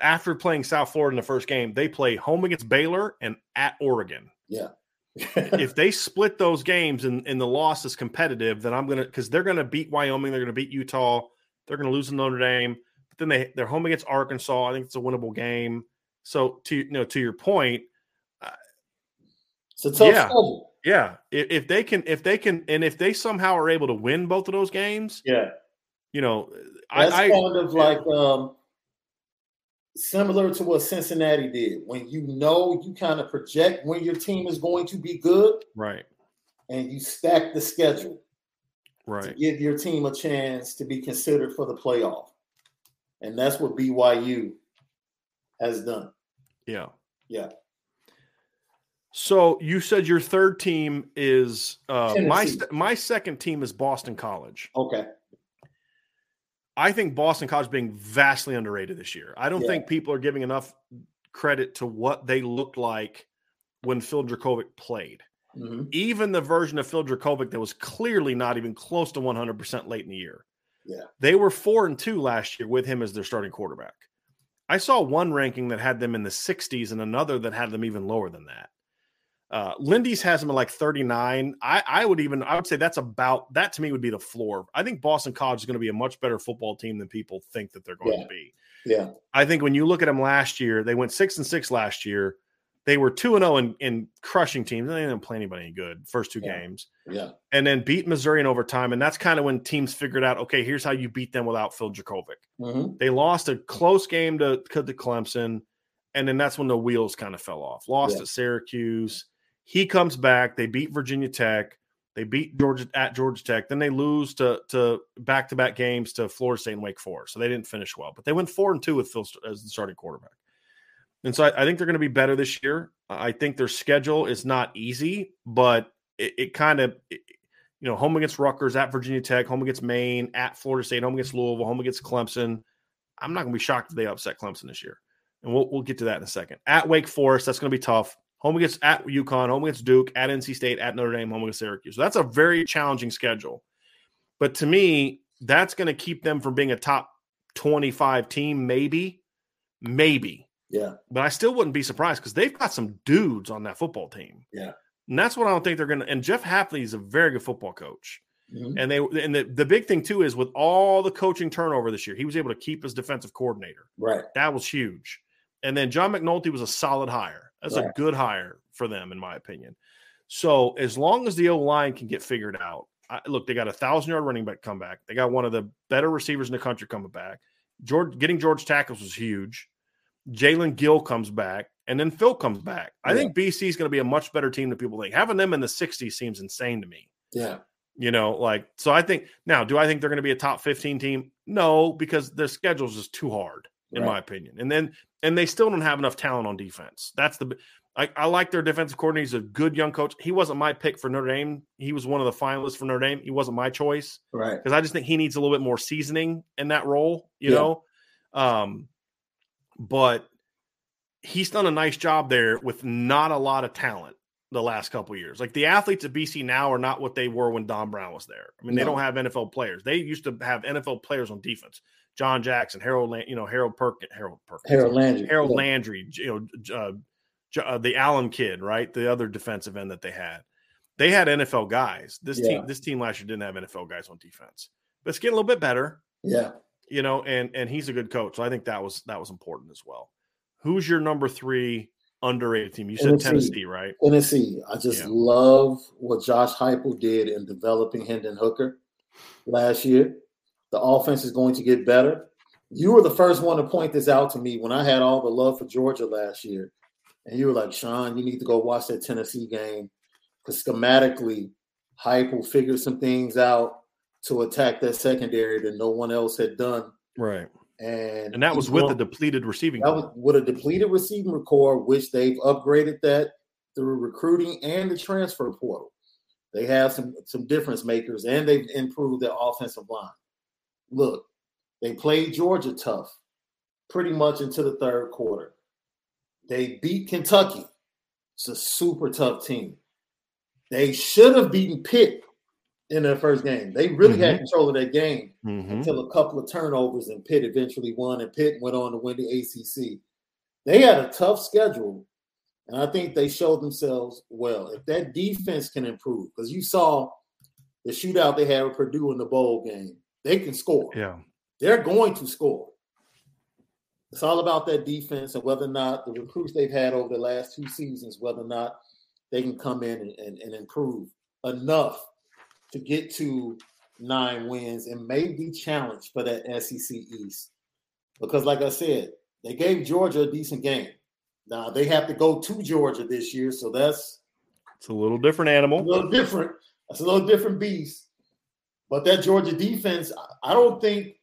after playing South Florida in the first game, they play home against Baylor and at Oregon. Yeah. [laughs] if they split those games and, and the loss is competitive, then I'm gonna because they're gonna beat Wyoming, they're gonna beat Utah, they're gonna lose to Notre Dame, but then they they're home against Arkansas. I think it's a winnable game. So to you know to your point, uh, it's a tough yeah, Yeah, if, if they can, if they can, and if they somehow are able to win both of those games, yeah, you know, that's I, kind I, of like um similar to what Cincinnati did. When you know you kind of project when your team is going to be good, right, and you stack the schedule, right, to give your team a chance to be considered for the playoff, and that's what BYU has done. Yeah, yeah. So you said your third team is uh, my my second team is Boston College. Okay. I think Boston College being vastly underrated this year. I don't yeah. think people are giving enough credit to what they looked like when Phil Jurkovec played. Mhm. Even the version of Phil Jurkovec that was clearly not even close to 100% late in the year. Yeah. They were four and two last year with him as their starting quarterback. I saw one ranking that had them in the 60s and another that had them even lower than that. Uh, Lindy's has them at like 39. I, I would even I would say that's about that to me would be the floor. I think Boston College is going to be a much better football team than people think that they're going Yeah. to be. Yeah. I think when you look at them last year, they went six and six last year. They were two and zero in, in crushing teams. They didn't play anybody any good first two Yeah. games, Yeah. and then beat Missouri in overtime. And that's kind of when teams figured out, okay, here's how you beat them without Phil Jurkovec. Mhm. They lost a close game to, to Clemson, and then that's when the wheels kind of fell off. Lost Yeah. at Syracuse. He comes back. They beat Virginia Tech. They beat Georgia at Georgia Tech. Then they lose to to back to back games to Florida State and Wake Forest. So they didn't finish well, but they went four and two with Phil as the starting quarterback. And so I, I think they're going to be better this year. I think their schedule is not easy, but it, it kind of, you know, home against Rutgers, at Virginia Tech, home against Maine, at Florida State, home against Louisville, home against Clemson. I'm not going to be shocked if they upset Clemson this year, and we'll we'll get to that in a second. At Wake Forest, that's going to be tough. Home against at UConn, home against Duke, at NC State, at Notre Dame, home against Syracuse. So that's a very challenging schedule. But to me, that's going to keep them from being a top 25 team, maybe, maybe. Yeah. But I still wouldn't be surprised because they've got some dudes on that football team. Yeah. And that's what I don't think they're going to. And Jeff Hafley is a very good football coach. Mhm. And they and the, the big thing too is with all the coaching turnover this year, he was able to keep his defensive coordinator. Right. That was huge. And then John McNulty was a solid hire. That's a good hire for them, in my opinion. So as long as the O line can get figured out, I, look, they got a thousand yard running back come back. They got one of the better receivers in the country coming back. George getting George tackles was huge. Jalen Gill comes back, and then Phil comes back. I Yeah. think BC is going to be a much better team than people think. Having them in the 60s seems insane to me. Yeah. You know, like so. I think now, do I think they're going to be a top fifteen team? No, because their schedule is just too hard, in Right. my opinion. And then, and they still don't have enough talent on defense. That's the. I, I like their defensive coordinator. He's a good young coach. He wasn't my pick for Notre Dame. He was one of the finalists for Notre Dame. He wasn't my choice Right. because I just think he needs a little bit more seasoning in that role. You Yeah. know, um, but he's done a nice job there with not a lot of talent the last couple years. Like the athletes at BC now are not what they were when Don Brown was there. I mean, they don't have NFL players. They used to have NFL players on defense. John Jackson, Harold, Lan- you know, Harold Perkins, Harold Perkins, Harold Landry. Harold Yeah. Landry, you know, uh, uh, the Allen kid, right? The other defensive end that they had. They had NFL guys. This Yeah. team, this team last year didn't have NFL guys on defense, but it's getting a little bit better, Yeah. you know. And and he's a good coach, so I think that was that was important as well. Who's your number three underrated team? You said Tennessee. Tennessee, right? Tennessee. I just Yeah. love what Josh Heupel did in developing Hendon Hooker last year. The offense is going to get better. You were the first one to point this out to me when I had all the love for Georgia last year, and you were like, "Sean, you need to go watch that Tennessee game because schematically, Heupel figured some things out to attack that secondary that no one else had done." Right. And And that was with the depleted receiving. that was with a depleted receiving core, which they've upgraded that through recruiting and the transfer portal. They have some some difference makers, and they've improved their offensive line. Look, they played Georgia tough, pretty much into the third quarter. They beat Kentucky. It's a super tough team. They should have beaten Pitt in their first game. They really had control of that game Mhm. until a couple of turnovers and Pitt eventually won and Pitt went on to win the ACC. They had a tough schedule and I think they showed themselves well. If that defense can improve, because you saw the shootout they had with Purdue in the bowl game, they can score. Yeah. They're going to score. It's all about that defense and whether or not the recruits they've had over the last two seasons, whether or not they can come in and, and, and improve enough to get to nine wins and maybe challenge for that SEC East. Because, like I said, they gave Georgia a decent game. Now they have to go to Georgia this year, so that's It's a little different animal. a little different. That's a little different beast. But that Georgia defense, I- don't think,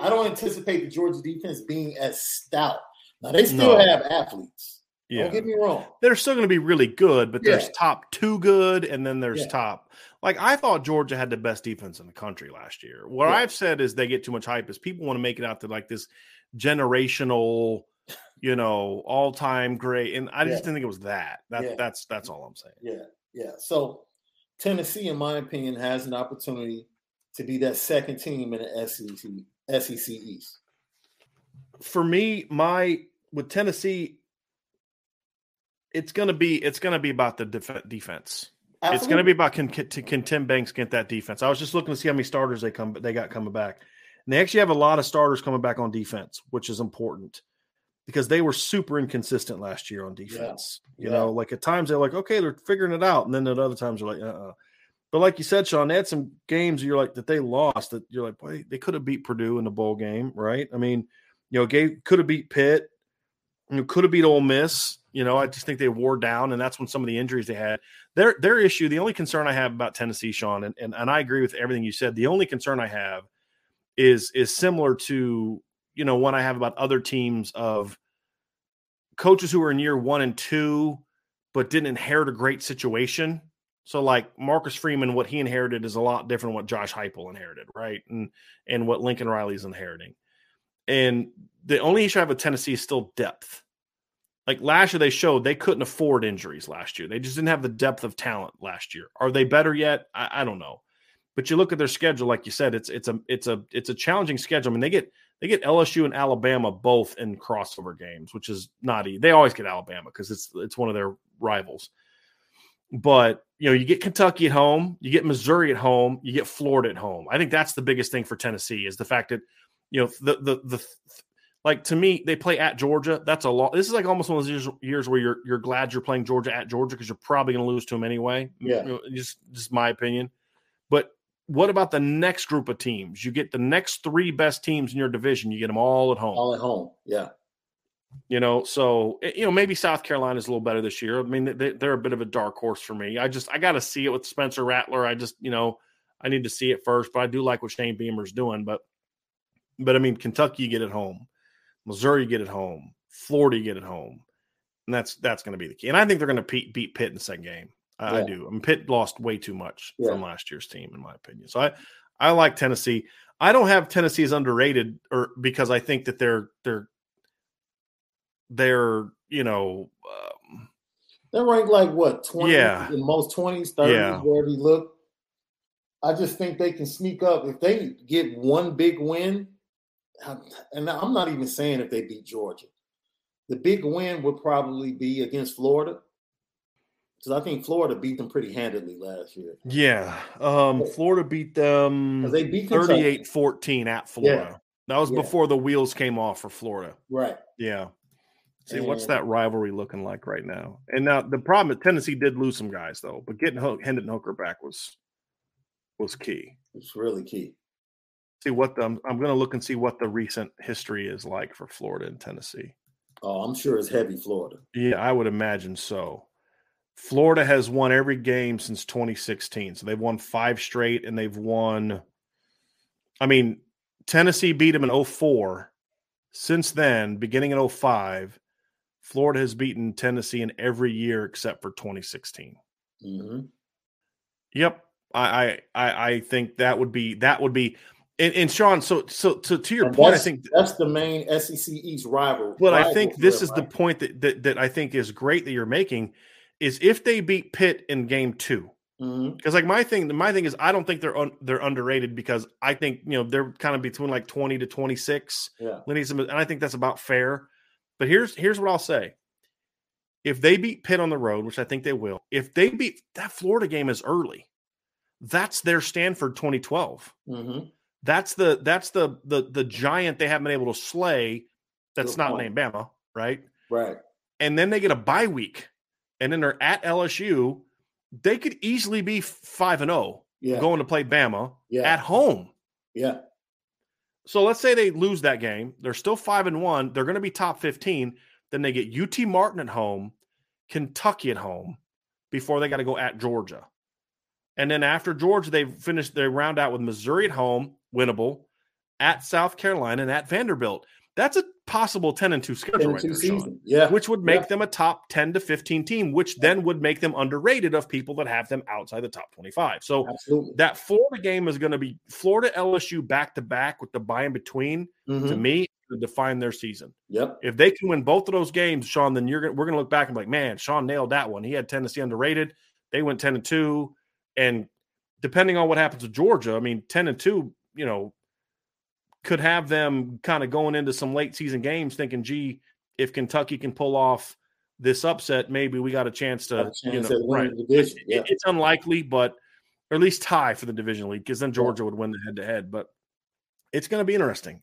I don't anticipate the Georgia defense being as stout. Now they still No. have athletes. Yeah. Don't get me wrong. they're still going to be really good, but there's top two good, and then there's Yeah. top. Like I thought Georgia had the best defense in the country last year. What Yeah. I've said is they get too much hype. Is people want to make it out to like this generational, you know, all time great. And I just didn't think it was that. That Yeah. that's that's all I'm saying. Yeah, yeah. So Tennessee, in my opinion, has an opportunity to be that second team in the SEC SEC East. For me, my with Tennessee, it's gonna be it's gonna be about the def- defense. It's going to be about can, can, can Tim Banks get that defense. I was just looking to see how many starters they come they got coming back, and they actually have a lot of starters coming back on defense, which is important because they were super inconsistent last year on defense. You Yeah. know, like at times they're like, okay, they're figuring it out, and then at other times they're like, uh. uh But like you said, Sean, they had some games you're like that they lost that you're like, boy, they could have beat Purdue in the bowl game, right? I mean, you know, gave could have beat Pitt, you know, could have beat Ole Miss. You know, I just think they wore down, and that's when some of the injuries they had. Their their issue, the only concern I have about Tennessee, Sean, and, and, and I agree with everything you said. The only concern I have is is similar to you know one I have about other teams of coaches who are in year one and two, but didn't inherit a great situation. So like Marcus Freeman, what he inherited is a lot different than what Josh Heupel inherited, right? And and what Lincoln Riley's inheriting. And the only issue I have with Tennessee is still depth. Like last year, they showed they couldn't afford injuries last year. They just didn't have the depth of talent last year. Are they better yet? I, I don't know. But you look at their schedule, like you said, it's it's a it's a it's a challenging schedule. I mean, they get they get LSU and Alabama both in crossover games, which is not easy. They always get Alabama because it's it's one of their rivals. But you know, you get Kentucky at home, you get Missouri at home, you get Florida at home. I think that's the biggest thing for Tennessee is the fact that you know the the the like to me they play at Georgia. That's a lot. This is like almost one of those years, years where you're you're glad you're playing Georgia at Georgia because you're probably going to lose to them anyway. Yeah. Just just my opinion. But what about the next group of teams? You get the next three best teams in your division. You get them all at home. all at home. Yeah, You know, so eh, you know maybe South Carolina's a little better this year. I mean, they, they're a bit of a dark horse for me. I just I got to see it with Spencer Rattler. I just you know I need to see it first, but I do like what Shane Beamer's doing. But but I mean, Kentucky you get at home, Missouri you get at home, Florida you get at home, and that's that's going to be the key. And I think they're going to beat, beat Pitt in the second game. I, I do. I mean, Pitt lost way too much Yeah. from last year's team, in my opinion. So I I like Tennessee. I don't have Tennessee as underrated, or because I think that they're they're they're you know um, they're ranked like what twenty? Yeah. in most twenties, thirties, Yeah. wherever you look. I just think they can sneak up if they get one big win. And I'm not even saying if they beat Georgia. The big win would probably be against Florida. Because I think Florida beat them pretty handedly last year. yeah. Um, Florida beat them they beat Kentucky. 38-14 at Florida. That was Yeah. before the wheels came off for Florida. Right. Yeah. See, what's that rivalry looking like right now? And now the problem is Tennessee did lose some guys though, but getting Ho- Hendon Hooker back was was key. It's really key. See what the I'm, I'm going to look and see what the recent history is like for Florida and Tennessee. Oh, I'm sure it's heavy Florida. Yeah, I would imagine so. Florida has won every game since 2016. So they've won five straight and they've won. I mean, Tennessee beat them in 04. Since then, beginning in 05, Florida has beaten Tennessee in every year except for 2016. hmm Yep. I, I I think that would be that would be and, and Sean, so so to, to your And point, I think that's the main SEC East rival. But I think this is the point that, that that I think is great that you're making is if they beat Pitt in game two. Because like my thing, my thing is I don't think they're un, they're underrated because I think you know they're kind of between like 20 to 26. Yeah. and I think that's about fair. But here's here's what I'll say. If they beat Pitt on the road, which I think they will, if they beat that Florida game is early, that's their Stanford 2012 hmm that's the that's the the the giant they haven't been able to slay that's Good not point. named Bama, right? Right. And then they get a bye week, and then they're at LSU. They could easily be five and oh zero going to play Bama Yeah. at home. yeah. So let's say they lose that game. They're still five and one. They're going to be top fifteen. Then they get UT Martin at home, Kentucky at home, before they got to go at Georgia. And then after Georgia, they finish. They round out with Missouri at home, winnable, at South Carolina and at Vanderbilt. That's a possible ten and two schedule right Two there, Sean. Yeah. which would make Yeah. them a top ten to fifteen team, which then would make them underrated of people that have them outside the top twenty-five. So Absolutely. that Florida game is going to be Florida LSU back to back with the bye in between. To Mhm. me, to define their season. Yep. If they can win both of those games, Sean, then you're gonna, we're going to look back and be like, man, Sean nailed that one. He had Tennessee underrated. They went ten and two, and depending on what happens to Georgia, I mean, ten and two, you know, could have them kind of going into some late season games thinking, gee, if Kentucky can pull off this upset, maybe we got a chance to, a chance you know, right. the division, yeah. It's unlikely, but or at least tie for the division lead because then Georgia would win the head to head. But it's going to be interesting.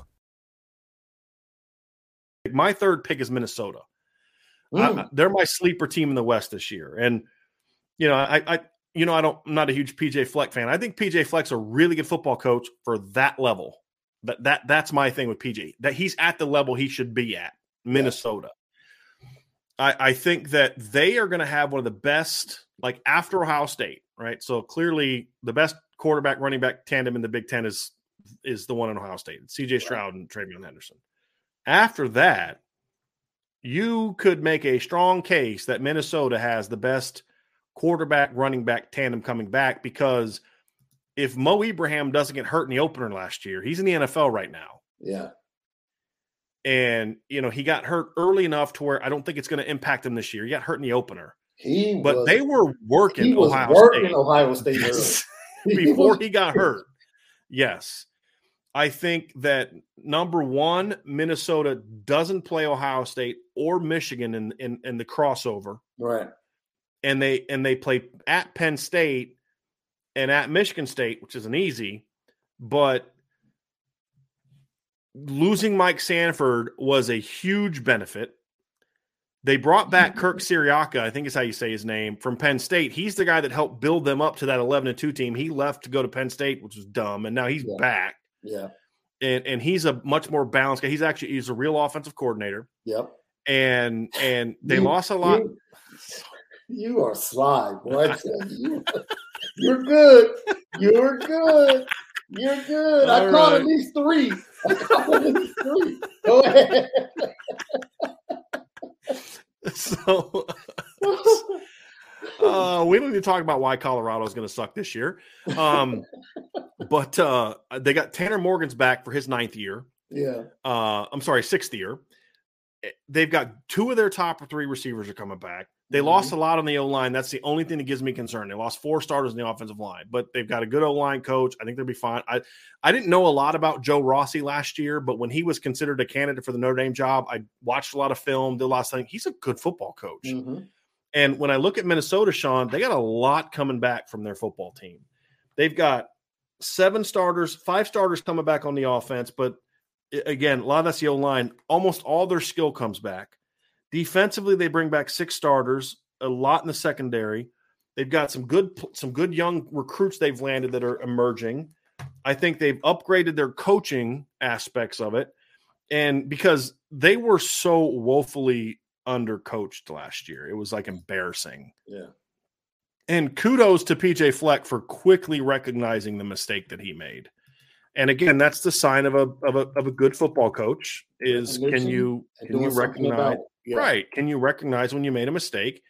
My third pick is Minnesota. Mm. I, they're my sleeper team in the West this year, and you know, I, I, you know, I don't, I'm not a huge PJ Fleck fan. I think PJ Fleck's a really good football coach for that level. That that that's my thing with PJ. That he's at the level he should be at. Minnesota. I, I think that they are going to have one of the best, like after Ohio State, right? So clearly, the best quarterback running back tandem in the Big Ten is is the one in Ohio State, C.J. Stroud and TreVeyon Henderson. After that, you could make a strong case that Minnesota has the best quarterback running back tandem coming back because if Mo Ibrahim doesn't get hurt in the opener last year, he's in the NFL right now. Yeah. And, you know, he got hurt early enough to where I don't think it's going to impact him this year. He got hurt in the opener, He but was, they were working Ohio working State Ohio State [laughs] [laughs] before he got hurt. [laughs] Yes. I think that number one, Minnesota doesn't play Ohio State or Michigan in, in, in the crossover. Right. and they and they play at Penn State and at Michigan State, which isn't easy, but losing Mike Sanford was a huge benefit. They brought back [laughs] Kirk Ciarrocca, I think is how you say his name, from Penn State. He's the guy that helped build them up to that 11 and 2 team. He left to go to Penn State, which was dumb, and now he's Yeah. back. Yeah. And and he's a much more balanced guy. He's actually he's a real offensive coordinator. Yep. And and they You- lost a lot. You, you are sly, boy. [laughs] You. You're good. You're good. You're good. I All caught at least three. [laughs] I caught at least three. Go ahead. [laughs] So uh, we don't need to talk about why Colorado is going to suck this year. Um, but uh, they got Tanner Morgan's back for his ninth year. yeah. Uh, I'm sorry, sixth year. Eh, They've got two of their top three receivers are coming back. They lost a lot on the O line. That's the only thing that gives me concern. They lost four starters in the offensive line, but they've got a good O line coach. I think they'll be fine. I I didn't know a lot about Joe Rossi last year, but when he was considered a candidate for the Notre Dame job, I watched a lot of film, did a lot of things. He's a good football coach. Mhm. And when I look at Minnesota, Sean, they got a lot coming back from their football team. They've got seven starters, five starters coming back on the offense, but again, a lot of that's the O line. Almost all their skill comes back. Defensively, they bring back six starters, a lot in the secondary. They've got some good, some good young recruits they've landed that are emerging. I think they've upgraded their coaching aspects of it, and because they were so woefully undercoached last year, it was like embarrassing. Yeah. And kudos to PJ Fleck for quickly recognizing the mistake that he made. And again, that's the sign of a of a of a good football coach is can you can you recognize. Yeah. right? Can you recognize when you made a mistake?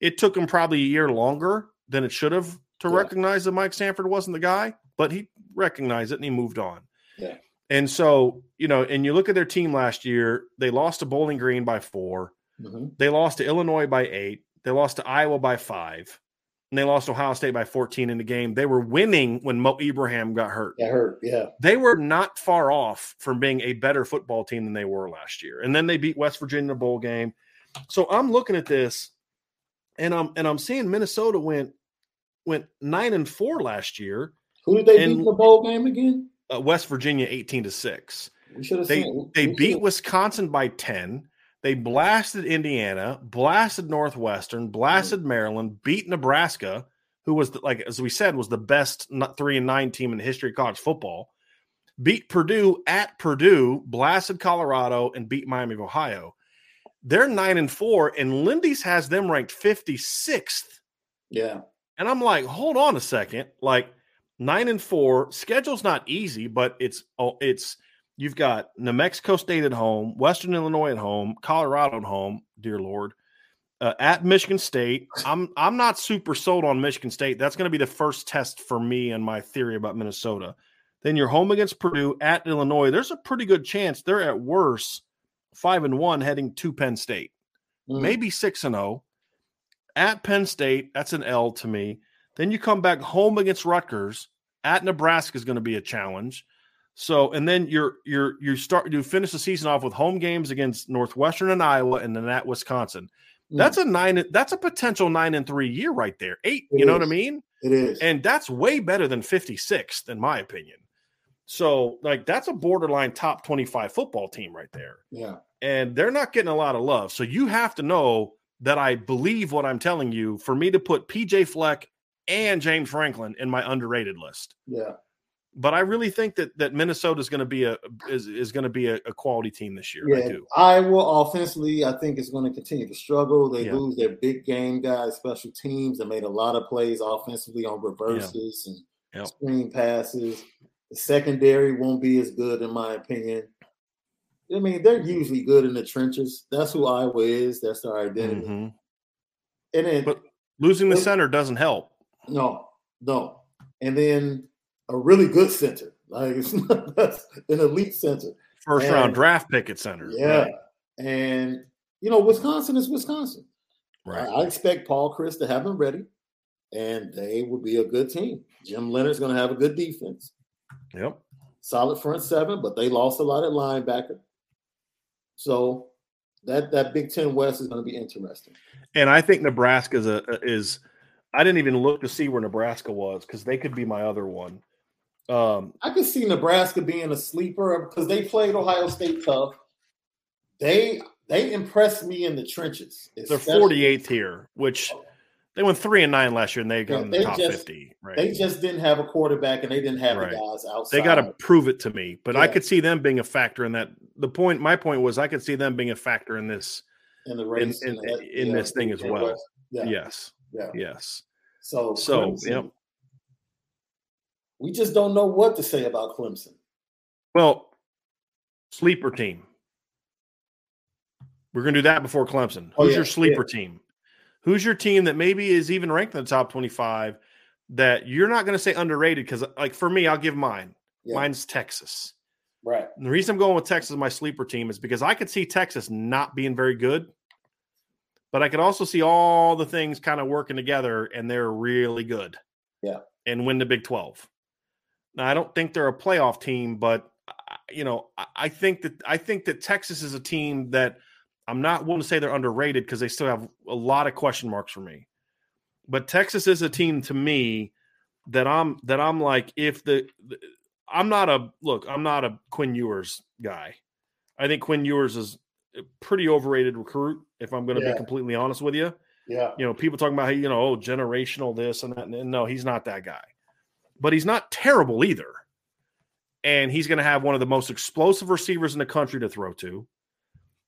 It took him probably a year longer than it should have to Yeah. recognize that Mike Sanford wasn't the guy, but he recognized it and he moved on. Yeah. And so, you know, and you look at their team last year, they lost to Bowling Green by four. Mhm. They lost to Illinois by eight. They lost to Iowa by five. and they lost Ohio State by 14 in the game. They were winning when Mo Ibrahim got hurt. Got hurt, yeah. They were not far off from being a better football team than they were last year. And then they beat West Virginia in the bowl game. So I'm looking at this and I'm and I'm seeing Minnesota went went 9 and 4 last year. Who did they And- beat in the bowl game again? Uh, West Virginia 18 to 6. We should have They seen. they we beat should've- Wisconsin by 10. They blasted Indiana, blasted Northwestern, blasted mm-hmm. Maryland, beat Nebraska, who was the, like as we said was the best 3 and 9 team in the history of college football. Beat Purdue at Purdue, blasted Colorado and beat Miami of Ohio. They're 9 and 4 and Lindy's has them ranked 56th. Yeah, And I'm like, hold on a second. Like nine and four, schedule's not easy, but it's oh, it's you've got New Mexico State at home, Western Illinois at home, Colorado at home, dear Lord, uh, at Michigan State. I'm I'm not super sold on Michigan State. That's going to be the first test for me and my theory about Minnesota. Then you're home against Purdue at Illinois. There's a pretty good chance they're at worst five and one heading to Penn State Mm. maybe six and zero. At Penn State, that's an L to me. Then you come back home against Rutgers. At Nebraska is going to be a challenge. So, and then you're you're you start you finish the season off with home games against Northwestern and Iowa, and then at Wisconsin. Mm. That's a nine. That's a potential nine and three year right there. Eight. It you know what I mean? it is. And that's way better than 56th, in my opinion. So, like, that's a borderline top 25 football team right there yeah, and they're not getting a lot of love. So you have to know that I believe what I'm telling you for me to put PJ Fleck and James Franklin in my underrated list. yeah. But I really think that that Minnesota is going to be a is, is going to be a, a quality team this year. I Yeah, do. Iowa offensively, I think is going to continue to struggle. They Yeah. lose their big game guys, special teams. They made a lot of plays offensively on reverses and Yep. screen passes. The secondary won't be as good, in my opinion. I mean, they're usually good in the trenches. That's who Iowa is. That's their identity. Mhm. And then But Losing the Well- center doesn't help. no, no, and then a really good center, like it's [laughs] not, that's an elite center. First And- round draft pick at center. Yeah. Right. And you know, Wisconsin is Wisconsin. Right. I, I expect Paul Chryst to have them ready, and they will be a good team. Jim Leonhard's going to have a good defense, Yep. solid front seven, but they lost a lot at linebacker. So that that Big Ten West is going to be interesting. And I think Nebraska is a is. I didn't even look to see where Nebraska was because they could be my other one. Um, I could see Nebraska being a sleeper because they played Ohio State tough. They they impressed me in the trenches. they're 48th here, which they went three and nine last year, and they got Yeah, in the top just- 50. Right. They just didn't have a quarterback, and they didn't have Right. the guys outside. they got to prove it to me, but I could see them being a factor in that. The point, my point was, I could see them being a factor in this. in the in- race in- and that- in yeah, this thing as well. Yeah, Yes, yeah. yes. So, So, yep. We just don't know what to say about Clemson. Well, sleeper team. We're gonna do that before Clemson. Oh, Who's yeah, your sleeper yeah. team? Who's your team that maybe is even ranked in the top twenty-five? That you're not going to say underrated because, like for me, I'll give mine. Yeah. Mine's Texas. Right. And the reason I'm going with Texas as my sleeper team is because I could see Texas not being very good, but I could also see all the things kind of working together and they're really good. Yeah. And win the Big 12. Now, I don't think they're a playoff team, but uh, you know, I- think that I think that Texas is a team that I'm not willing to say they're underrated because they still have a lot of question marks for me. But Texas is a team to me that I'm that I'm like if the, the I'm not a look, I'm not a Quinn Ewers guy. I think Quinn Ewers is a pretty overrated recruit, if I'm going to Yeah. be completely honest with you. Yeah. You know, people talking about how, you know, oh, generational this and that. And no, he's not that guy. But he's not terrible either. And he's going to have one of the most explosive receivers in the country to throw to.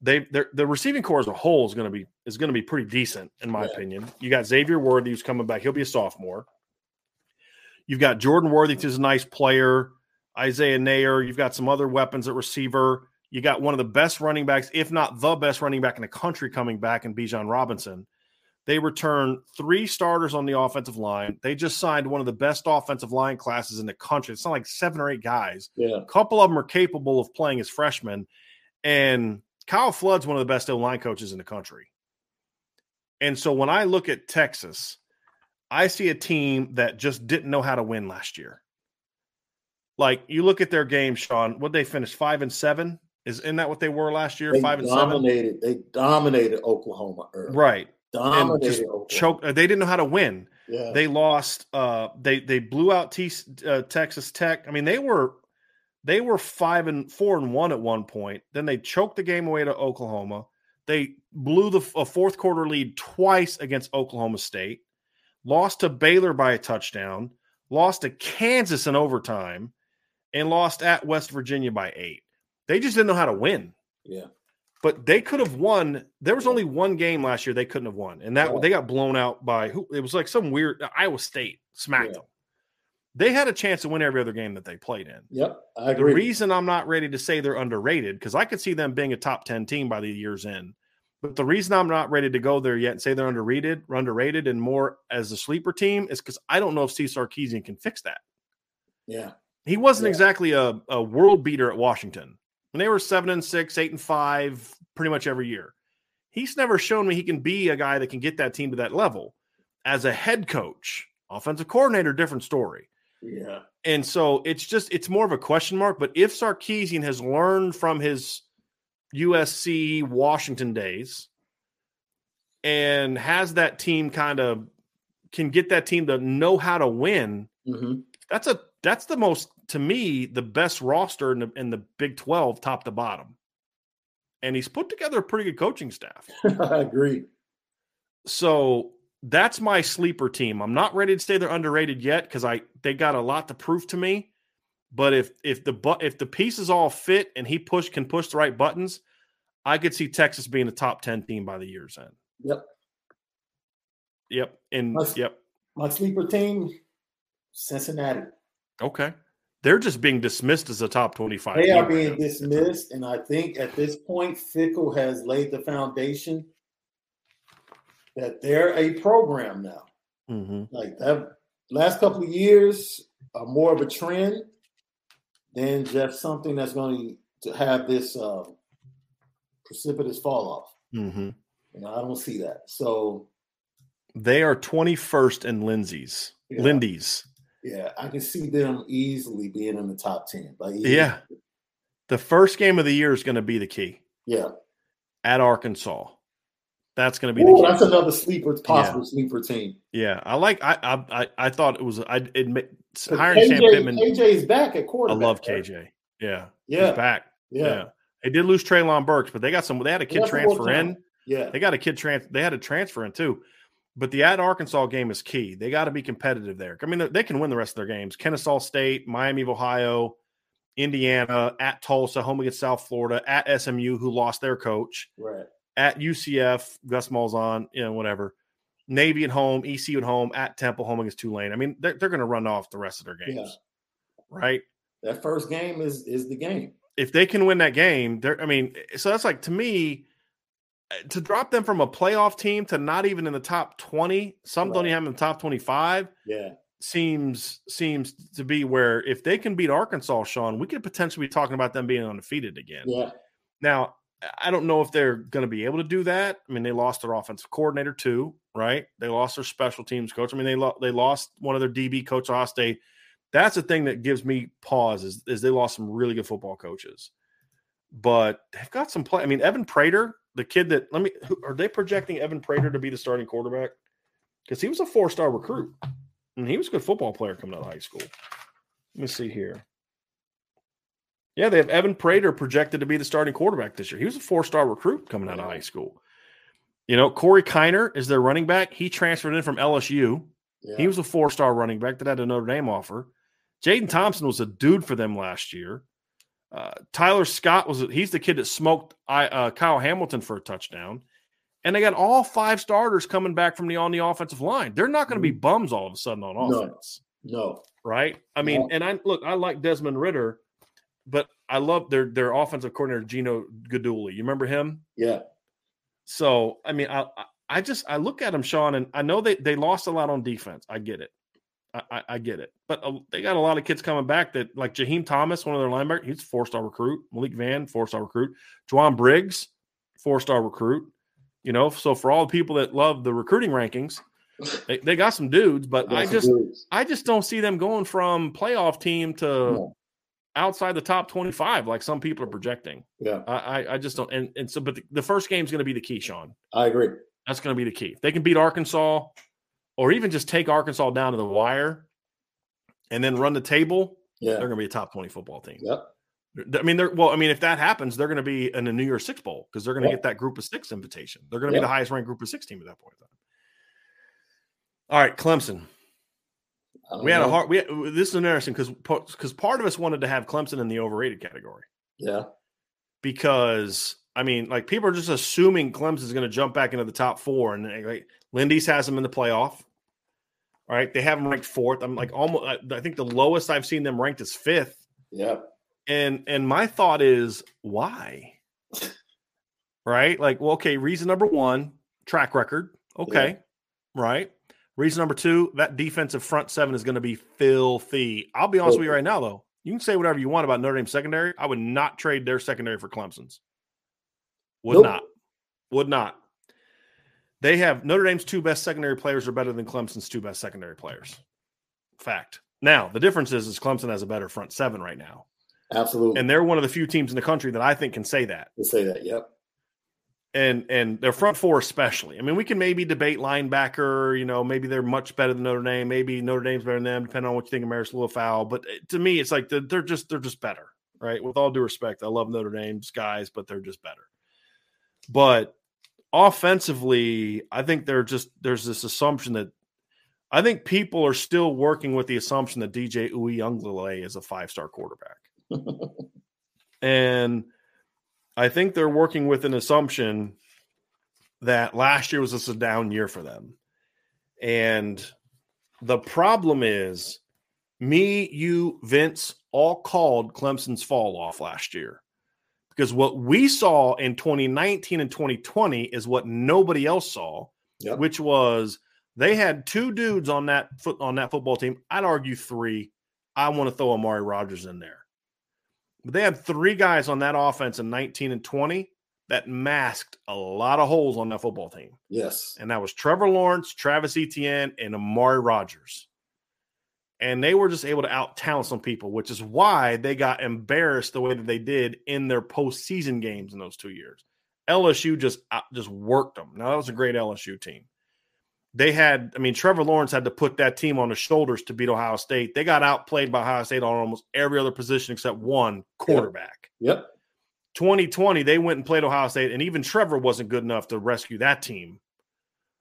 They the receiving core as a whole is going to be is going to be pretty decent in my Yeah. opinion. You got Xavier Worthy who's coming back. He'll be a sophomore. You've got Jordan Worthy, who's a nice player. Isaiah Neyor. You've got some other weapons at receiver. You got one of the best running backs, if not the best running back in the country, coming back in Bijan Robinson. They return three starters on the offensive line. They just signed one of the best offensive line classes in the country. It's not like seven or eight guys. Yeah. A couple of them are capable of playing as freshmen. And Kyle Flood's one of the best O line coaches in the country. And so when I look at Texas, I see a team that just didn't know how to win last year. Like you look at their game, Sean. What they finished five and seven is in that what they were last year? They five and dominated. They dominated Oklahoma. Early. seven, right? And just Oklahoma. choke. They didn't know how to win. Yeah. They lost. Uh, they they blew out T, uh, Texas Tech. I mean, they were they were five and four and one at one point. Then they choked the game away to Oklahoma. They blew the a fourth quarter lead twice against Oklahoma State. Lost to Baylor by a touchdown. Lost to Kansas in overtime, and lost at West Virginia by eight. They just didn't know how to win yeah. But they could have won. There was only one game last year they couldn't have won, and that Yeah. they got blown out by who? It was like some weird Iowa State smacked Yeah. them. They had a chance to win every other game that they played in. Yep. I The reason I'm not ready to say they're underrated because I could see them being a top ten team by the year's end. But the reason I'm not ready to go there yet and say they're underrated, underrated, and more as a sleeper team is because I don't know if Steve Sarkisian can fix that. yeah. He wasn't Yeah. exactly a, a world beater at Washington. When they were seven and six, eight and five, pretty much every year. He's never shown me he can be a guy that can get that team to that level. As a head coach, offensive coordinator, different story. Yeah. And so it's just it's more of a question mark. But if Sarkisian has learned from his USC Washington days and has that team kind of can get that team to know how to win, hmm that's a that's the most to me the best roster in the in the Big Twelve, top to bottom. And he's put together a pretty good coaching staff. [laughs] I agree. So that's my sleeper team. I'm not ready to say they're underrated yet because I they got a lot to prove to me. But if if the but if the pieces all fit and he push can push the right buttons, I could see Texas being a top ten team by the year's end. Yep. Yep. And Let's- yep. My sleeper team, Cincinnati. Okay. They're just being dismissed as a top twenty-five. They are being now. dismissed, and I think at this point, Fickell has laid the foundation that they're a program now. Mhm. Like that last couple of years are more of a trend than just something that's going to have this uh, precipitous fall off. Mhm. You know, I don't see that. So They are 21st in Lindsay's. Yeah. Lindy's. Yeah, I can see them easily being in the top ten. Like easily. Yeah. The first game of the year is going to be the key yeah. at Arkansas. That's going to be Ooh, the key. that's another sleeper, possible sleeper team. yeah, I like. I I I, thought it was. I admit hiring Sam KJ, is back at quarterback. I love right? KJ. Yeah, Yeah. he's back. Yeah. Yeah. they did lose Treylon Burks, but they got some. They had a kid transfer in. Yeah. They got a kid trans. They had a transfer in too. But the at Arkansas game is key. They got to be competitive there. I mean, they- can win the rest of their games. Kennesaw State, Miami of Ohio, Indiana, at Tulsa, home against South Florida, at SMU, who lost their coach, Right. at UCF, Gus Malzahn, you know, whatever. Navy at home, ECU at home, at Temple, home against Tulane. I mean, they're, they're going to run off the rest of their games, Yeah. right? That first game is is the game. if they can win that game, they're I mean, so that's like to me to drop them from a playoff team to not even in the top 20, some don't even have them in the top 25 Yeah. seems seems to be where if they can beat Arkansas, Sean, we could potentially be talking about them being undefeated again. Yeah. Now, I don't know if they're going to be able to do that. I mean, they lost their offensive coordinator too, right? They lost their special teams coach. I mean, they lo- they lost one of their DB coach, Ohio State. That's the thing that gives me pause is, is they lost some really good football coaches, but they've got some play. I mean, Evan Prater, the kid that let me are they projecting Evan Prater to be the starting quarterback? Because he was a four star recruit and he was a good football player coming out of high school. Let me see here. Yeah, they have Evan Prater projected to be the starting quarterback this year. He was a four star recruit coming out of high school. You know, Corey Kiner is their running back. He transferred in from LSU. Yeah. He was a four star running back that had a Notre Dame offer. Jaden Thompson was a dude for them last year. Uh, Tyler Scott was he's the kid that smoked I, uh, Kyle Hamilton for a touchdown. And they got all five starters coming back from the on the offensive line. They're not going to be bums all of a sudden on offense no. right? I mean, Yeah. and I look, I like Desmond Ridder, but I love their their offensive coordinator Gino Guidugli. You remember him? Yeah. So I mean, I I- I just I look at him, Sean, and I know they they lost a lot on defense. I get it, I I, get it, but uh, they got a lot of kids coming back that like Jaheim Thomas, one of their linebackers, he's a four star recruit. Malik Vann, four star recruit. Jowon Briggs, four star recruit. You know, so for all the people that love the recruiting rankings, They, they got some dudes, but I just dudes. I just don't see them going from playoff team to No. outside the top 25 like some people are projecting. Yeah, I I, just don't and, and so but the, the first is going to be the key, Sean. I agree. That's going to be the key. If they can beat Arkansas or even just take Arkansas down to the wire and then run the table, Yeah. they're going to be a top 20 football team. Yep. I mean, they're well. I mean, if that happens, they're going to be in a New Year's Six bowl because they're going to get that Group of Six invitation. They're going to be the highest ranked Group of Six team at that point. in time. All right, Clemson. We had a hard. We this is interesting because because part of us wanted to have Clemson in the overrated category Yeah. because I mean, like people are just assuming Clemson's going to jump back into the top four, and like Lindy's has them in the playoff. All right, they have them ranked fourth. I'm like almost. I- think the lowest I've seen them ranked is fifth. Yeah. And and my thought is why? right? Like, well, okay, reason number one, track record. Okay. Right. Reason number two, that defensive front seven is going to be filthy. I'll be honest with you right now, though. You can say whatever you want about Notre Dame secondary. I would not trade their secondary for Clemson's. Would Nope. not. Would not. They have Notre Dame's two best secondary players are better than Clemson's two best secondary players. Fact. Now, the difference is, is Clemson has a better front seven right now. Absolutely. And they're one of the few teams in the country that I think can say that. to say that. Yep. And and their front four especially. I mean, we can maybe debate linebacker, you know, maybe they're much better than Notre Dame. Maybe Notre Dame's better than them, depending on what you think of Marist Liufau. But uh, to me, it's like they're just they're just better, right? With all due respect, I love Notre Dame's guys, but they're just better. But offensively, I think they're just there's this assumption that I think people are still working with the assumption that DJ Uiagalelei is a five star quarterback. and I think they're working with an assumption that last year was just a down year for them. And the problem is, me, you, Vince, all called Clemson's fall off last year. Because what we saw in 2019 and 2020 is what nobody else saw, Yep. which was they had two dudes on that foot on that football team. I'd argue three. I want to throw Amari Rodgers in there. But they had three guys on that offense in 19 and 20 that masked a lot of holes on that football team. Yes. And that was Trevor Lawrence, Travis Etienne, and Amari Rodgers. And they were just able to out talent some people, which is why they got embarrassed the way that they did in their postseason games in those two years. LSU just out- just worked them. Now that was a great LSU team. They had, I mean, Trevor Lawrence had to put that team on his shoulders to beat Ohio State. They got outplayed by Ohio State on almost every other position except one quarterback. Yep. 2020, they went and played Ohio State, and even Trevor wasn't good enough to rescue that team.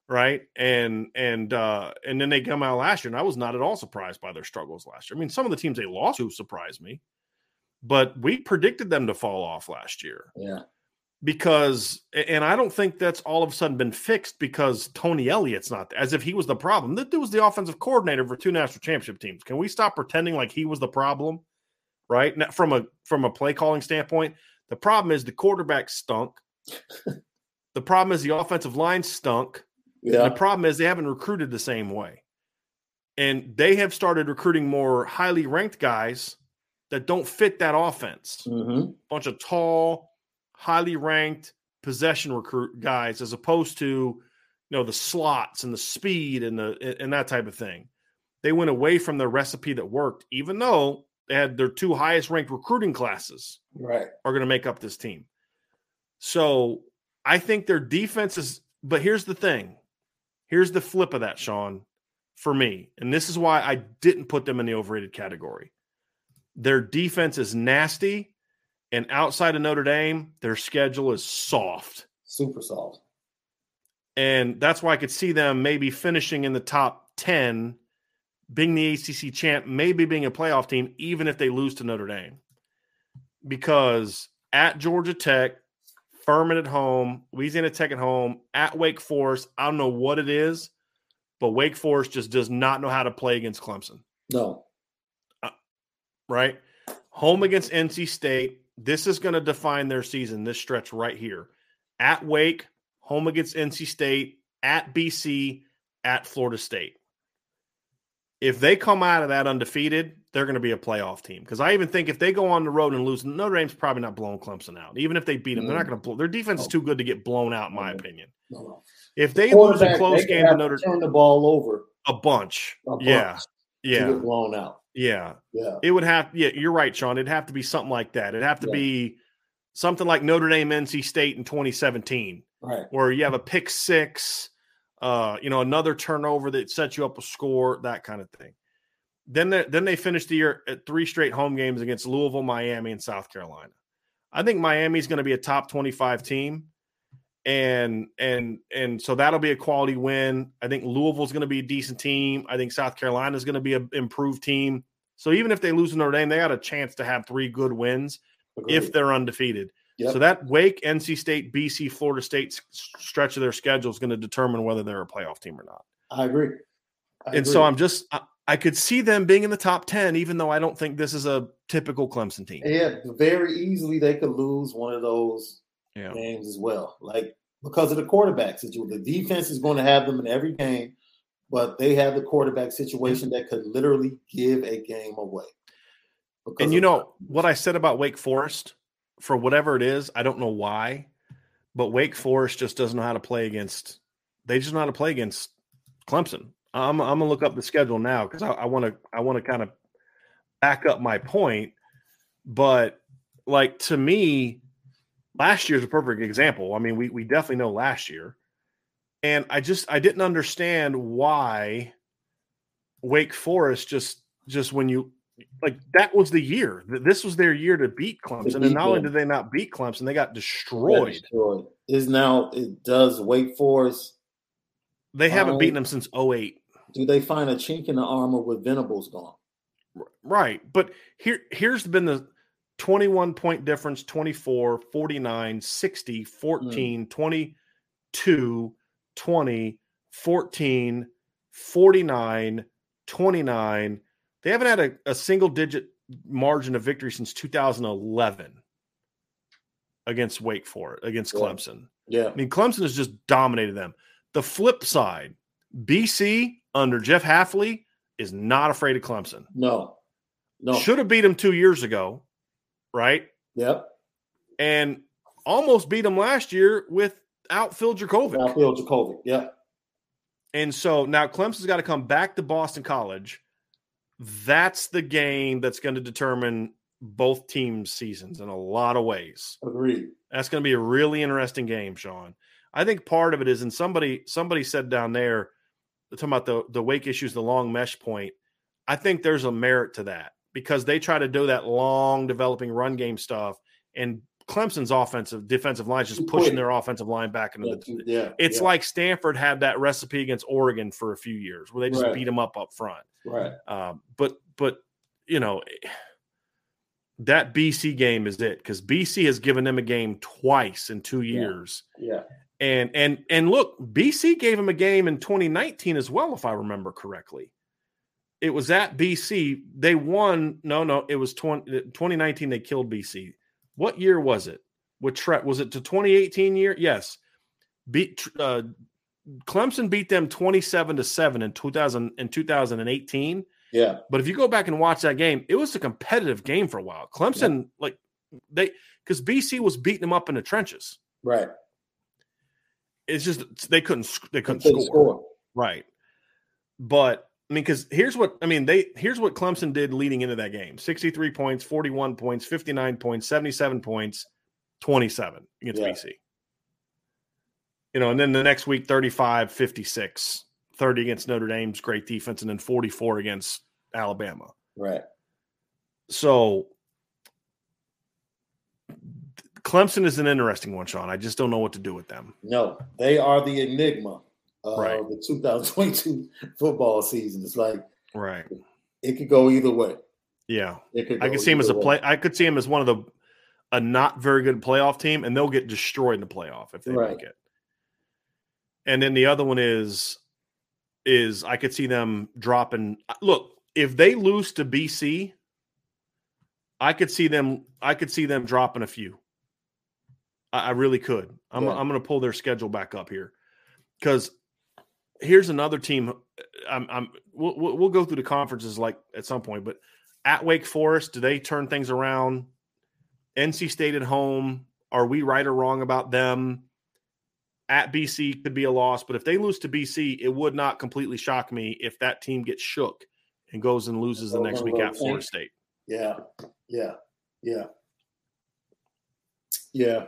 Right. And and uh and then they come out last year, and I was not at all surprised by their struggles last year. I mean, some of the teams they lost to surprised me, but we predicted them to fall off last year Yeah. because and I don't think that's all of a sudden been fixed because Tony Elliott's not as if he was the problem. That dude was the offensive coordinator for two national championship teams. Can we stop pretending like he was the problem? Right? Now, from a from a play calling standpoint, the problem is the quarterback stunk. [laughs] the problem is the offensive line stunk. Yeah. The problem is they haven't recruited the same way. And they have started recruiting more highly ranked guys that don't fit that offense hmm bunch of tall, highly ranked possession recruit guys, as opposed to you know the slots and the speed and the and that type of thing. They went away from the recipe that worked, even though they had their two highest ranked recruiting classes Right. are going to make up this team. So I think their defense is, but here's the thing. Here's the flip of that, Sean, for me. And this is why I didn't put them in the overrated category. Their defense is nasty. And outside of Notre Dame, their schedule is soft. Super soft. And that's why I could see them maybe finishing in the top 10, being the ACC champ, maybe being a playoff team, even if they lose to Notre Dame. Because at Georgia Tech, Furman at home, Louisiana Tech at home, at Wake Forest, I don't know what it is, but Wake Forest just does not know how to play against Clemson No. Uh, right? Home against NC State. This is going to define their season, this stretch right here. At Wake, home against NC State, at BC, at Florida State. If they come out of that undefeated, they're going to be a playoff team because I even think if they go on the road and lose, Notre Dame's probably not blowing Clemson out. Even if they beat them, they're not Mm. going to blow. Their defense is too good to get blown out, in my Mhm. opinion. No. If they lose a close game to to Notre turn the ball over. a bunch, a bunch yeah, yeah, blown out. yeah, Yeah, it would have. Yeah, you're right, Sean. It'd have to be something like that. It'd have to Yeah. be something like Notre Dame, NC State in 2017, right. where you have a pick six, uh, you know, another turnover that sets you up a score, that kind of thing. Then they, then they finished the year at three straight home games against Louisville, Miami, and South Carolina. I think Miami's going to be a top 25 team. And and and so that'll be a quality win. I think Louisville's going to be a decent team. I think South Carolina's going to be an improved team. So even if they lose to Notre Dame, they got a chance to have three good wins if they're undefeated. Yep. So that Wake, NC State, BC, Florida State stretch of their schedule is going to determine whether they're a playoff team or not. I agree. I and agree. so I'm just I, could see them being in the top 10 even though I don't think this is a typical Clemson team. yeah, very easily they could lose one of those Yeah. games as well. Like because of the quarterback situation. The defense is going to have them in every game, but they have the quarterback situation that could literally give a game away. And you know what I said about Wake Forest for whatever it is, I don't know why, but Wake Forest just doesn't know how to play against they just know how to play against Clemson. I'm I'm gonna look up the schedule now because I want to I want to kind of back up my point. But like to me, last year's a perfect example. I mean, we we definitely know last year. And I just I didn't understand why Wake Forest just just when you like that was the year. This was their year to beat Clemson. and beat not only did they not beat Clemson, they got destroyed. destroyed. Is now it does Wake Forest They haven't Um, beaten them since 08. Do they find a chink in the armor with Venables gone? Right. But here here's been the 21 point difference 24, 49, 60, 14, hmm. 22, 20, 14, 49, 29. They haven't had a, a single digit margin of victory since 2011 against Wake Forest, against Yeah. Clemson. Yeah. I mean, Clemson has just dominated them. The flip side, BC under Jeff Hafley is not afraid of Clemson. No. No. Should have beat him two years ago, right? Yep. And almost beat him last year without Phil Dracovic. Now Phil Jurkovec. Yep. And so now Clemson's got to come back to Boston College. That's the game that's going to determine both teams' seasons in a lot of ways. Agreed. That's going to be a really interesting game, Sean. I think part of it is, and somebody somebody said down there, talking about the the wake issues, the long mesh point. I think there's a merit to that because they try to do that long developing run game stuff, and Clemson's offensive defensive line is just pushing their offensive line back into Yeah. the. yeah It's yeah, like Stanford had that recipe against Oregon for a few years, where they just Right. beat them up up front. right. Um, but but you know that BC game is it because BC has given them a game twice in two Yeah. years, Yeah. And and and look, BC gave them a game in 2019 as well, if I remember correctly. It was at BC. They won. No, no, it was 20, 2019. They killed BC. What year was it? With Tre- was it to 2018 year? Yes. Beat uh, Clemson beat them 27 to 7 in 2000 in 2018. Yeah. But if you go back and watch that game, it was a competitive game for a while. Clemson, like they, because BC was beating them up in the trenches. Right. It's just they couldn't they couldn't Couldn't score. right. But I mean, because here's what I mean. They here's what Clemson did leading into that game: sixty-three points, forty-one points, fifty-nine points, seventy-seven points, twenty-seven against Yeah. BC. You know, and then the next week, 35, 56, 30 against Notre Dame's great defense, and then 44 against Alabama. Right. So Clemson is an interesting one, Sean. I just don't know what to do with them. No, they are the enigma of Right. the 2022 [laughs] football season. It's like Right. it could go either way. Yeah. Could I could see him as a play. way. I could see him as one of the a not very good playoff team, and they'll get destroyed in the playoff if they Right. make it. And then the other one is is I could see them dropping. Look, if they lose to BC, I could see them. I could see them dropping a few. I, I really could. I'm Yeah. I'm going to pull their schedule back up here because here's another team. Uh, I'm, I'm we'll, we'll we'll go through the conferences like at some point, but at Wake Forest, do they turn things around? NC State at home, are we right or wrong about them? At BC could be a loss, but if they lose to BC, it would not completely shock me if that team gets shook and goes and loses the next week at Florida State. Yeah, yeah, yeah, yeah.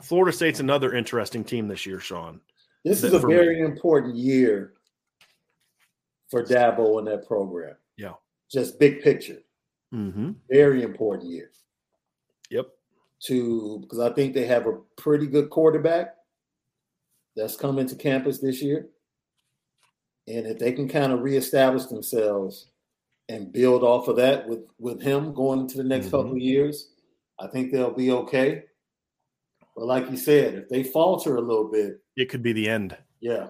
Florida State's another interesting team this year, Sean. This is a very me. important year for Dabo and that program. Yeah. Just big picture. Mm-hmm. Very important year. Yep. To because I think they have a pretty good quarterback that's coming to campus this year. And if they can kind of reestablish themselves and build off of that with with him going into the next mm-hmm. couple of years, I think they'll be okay. But like you said, if they falter a little bit, it could be the end. Yeah.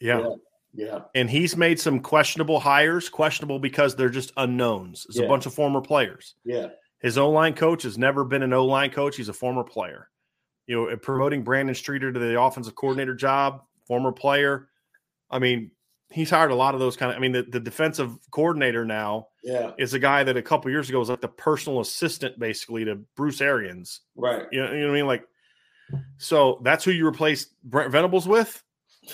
Yeah. Yeah. yeah. And he's made some questionable hires, questionable because they're just unknowns. It's yeah. a bunch of former players. Yeah. His O line coach has never been an O line coach. He's a former player. You know, promoting Brandon Streeter to the offensive coordinator job, former player. I mean, he's hired a lot of those kind of. I mean, the, the defensive coordinator now, yeah, is a guy that a couple years ago was like the personal assistant, basically, to Bruce Arians. Right. You know, you know what I mean? Like, so that's who you replaced Brent Venables with.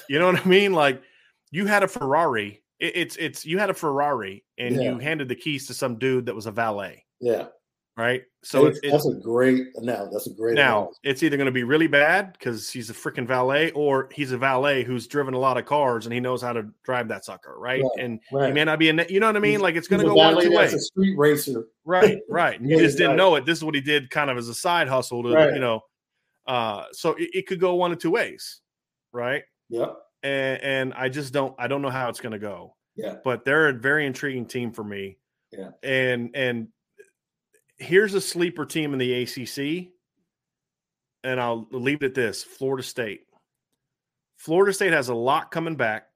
You know what I mean? Like, you had a Ferrari. It, it's it's you had a Ferrari, and yeah. you handed the keys to some dude that was a valet. Yeah right? So it's, that's a great now. That's a great now. Analogy. It's either going to be really bad because he's a freaking valet, or he's a valet who's driven a lot of cars and he knows how to drive that sucker, right? right and right. he may not be a, you know what I mean? He's, like it's going to go one ways. A street racer, right? Right. [laughs] And you just didn't know it. This is what he did, kind of as a side hustle to you know. Uh, so it, it, could go one of two ways, right? Yep. And, and I just don't, I don't know how it's going to go. Yeah. But they're a very intriguing team for me. Yeah. And and here's a sleeper team in the ACC, and I'll leave it at this Florida State. Florida State has a lot coming back.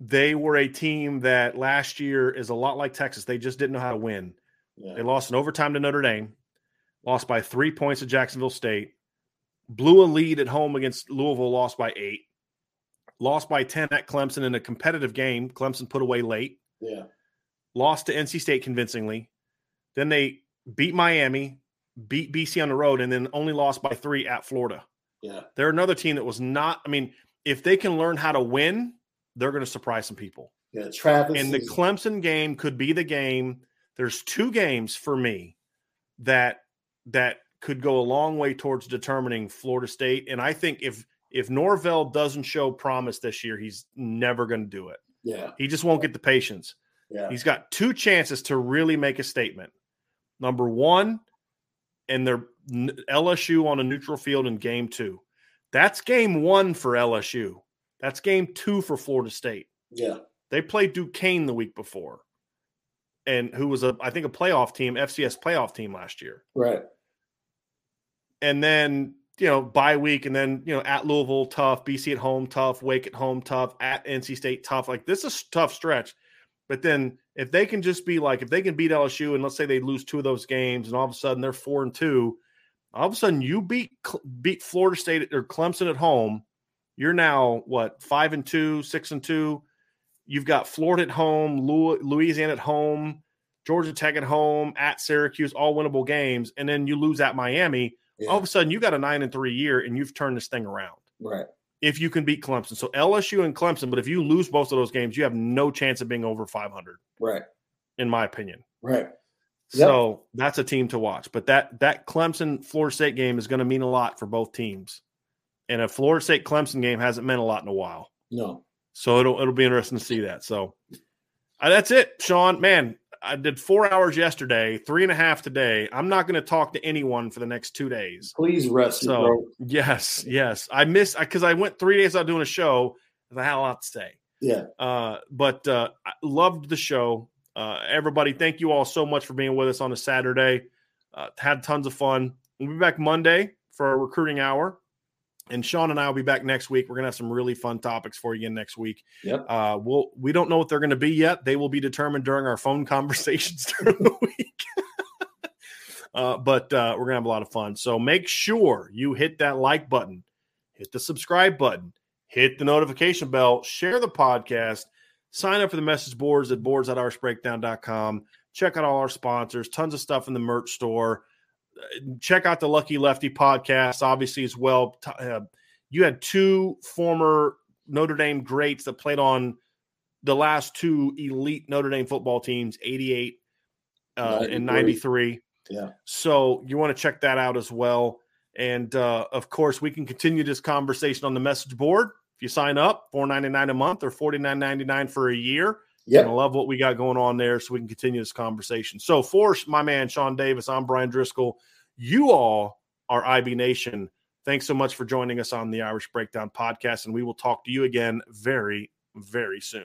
They were a team that last year is a lot like Texas. They just didn't know how to win. Yeah. They lost in overtime to Notre Dame, lost by three points to Jacksonville State, blew a lead at home against Louisville, lost by eight, lost by 10 at Clemson in a competitive game. Clemson put away late. Yeah. Lost to NC State convincingly. Then they beat Miami, beat BC on the road, and then only lost by three at Florida. Yeah. They're another team that was not, I mean, if they can learn how to win, they're going to surprise some people. Yeah, Travis. And the Clemson game could be the game. There's two games for me that that could go a long way towards determining Florida State. And I think if if Norvell doesn't show promise this year, he's never going to do it. Yeah. He just won't get the patience. Yeah. He's got two chances to really make a statement. Number one, and they're LSU on a neutral field in game two. That's game one for LSU. That's game two for Florida State. Yeah. They played Duquesne the week before, and who was a I think a playoff team, FCS playoff team last year. Right. And then you know bye week, and then you know at Louisville tough, BC at home tough, Wake at home tough, at NC State tough. Like this is a tough stretch. But then if they can just be like, if they can beat LSU and let's say they lose two of those games and all of a sudden they're four and two, all of a sudden you beat beat Florida State or Clemson at home, you're now what five and two, six and two. You've got Florida at home, Louisiana at home, Georgia Tech at home, at Syracuse, all winnable games, and then you lose at Miami. Yeah. All of a sudden, you got a nine and three year, and you've turned this thing around. Right if you can beat Clemson. So LSU and Clemson, but if you lose both of those games, you have no chance of being over 500. Right. In my opinion. Right. So yep. that's a team to watch. But that that Clemson Florida State game is going to mean a lot for both teams. And a Florida State Clemson game hasn't meant a lot in a while. No. So it'll it'll be interesting to see that. So uh, that's it, Sean. Man, I did four hours yesterday, three and a half today. I'm not going to talk to anyone for the next two days. Please rest. So bro. yes, yes, I missed because I went three days without doing a show. I had a lot to say. Yeah. Uh, but uh, I loved the show. Uh, everybody, thank you all so much for being with us on a Saturday. Uh, had tons of fun. We'll be back Monday for a recruiting hour. And Sean and I will be back next week. We're gonna have some really fun topics for you again next week. Yep. Uh, we'll we don't know what they're gonna be yet. They will be determined during our phone [laughs] conversations during the week. [laughs] uh, but uh, we're gonna have a lot of fun. So make sure you hit that like button, hit the subscribe button, hit the notification bell, share the podcast, sign up for the message boards at boards.irishbreakdown.com. Check out all our sponsors, tons of stuff in the merch store. Check out the Lucky Lefty podcast, obviously, as well. Uh, you had two former Notre Dame greats that played on the last two elite Notre Dame football teams, 88 uh, and 93. Yeah. So you want to check that out as well. And uh, of course, we can continue this conversation on the message board. If you sign up, four ninety nine a month or forty nine ninety nine for a year. Yeah, I love what we got going on there, so we can continue this conversation. So, for my man Sean Davis, I'm Bryan Driskell. You all are IB Nation. Thanks so much for joining us on the Irish Breakdown podcast, and we will talk to you again very, very soon.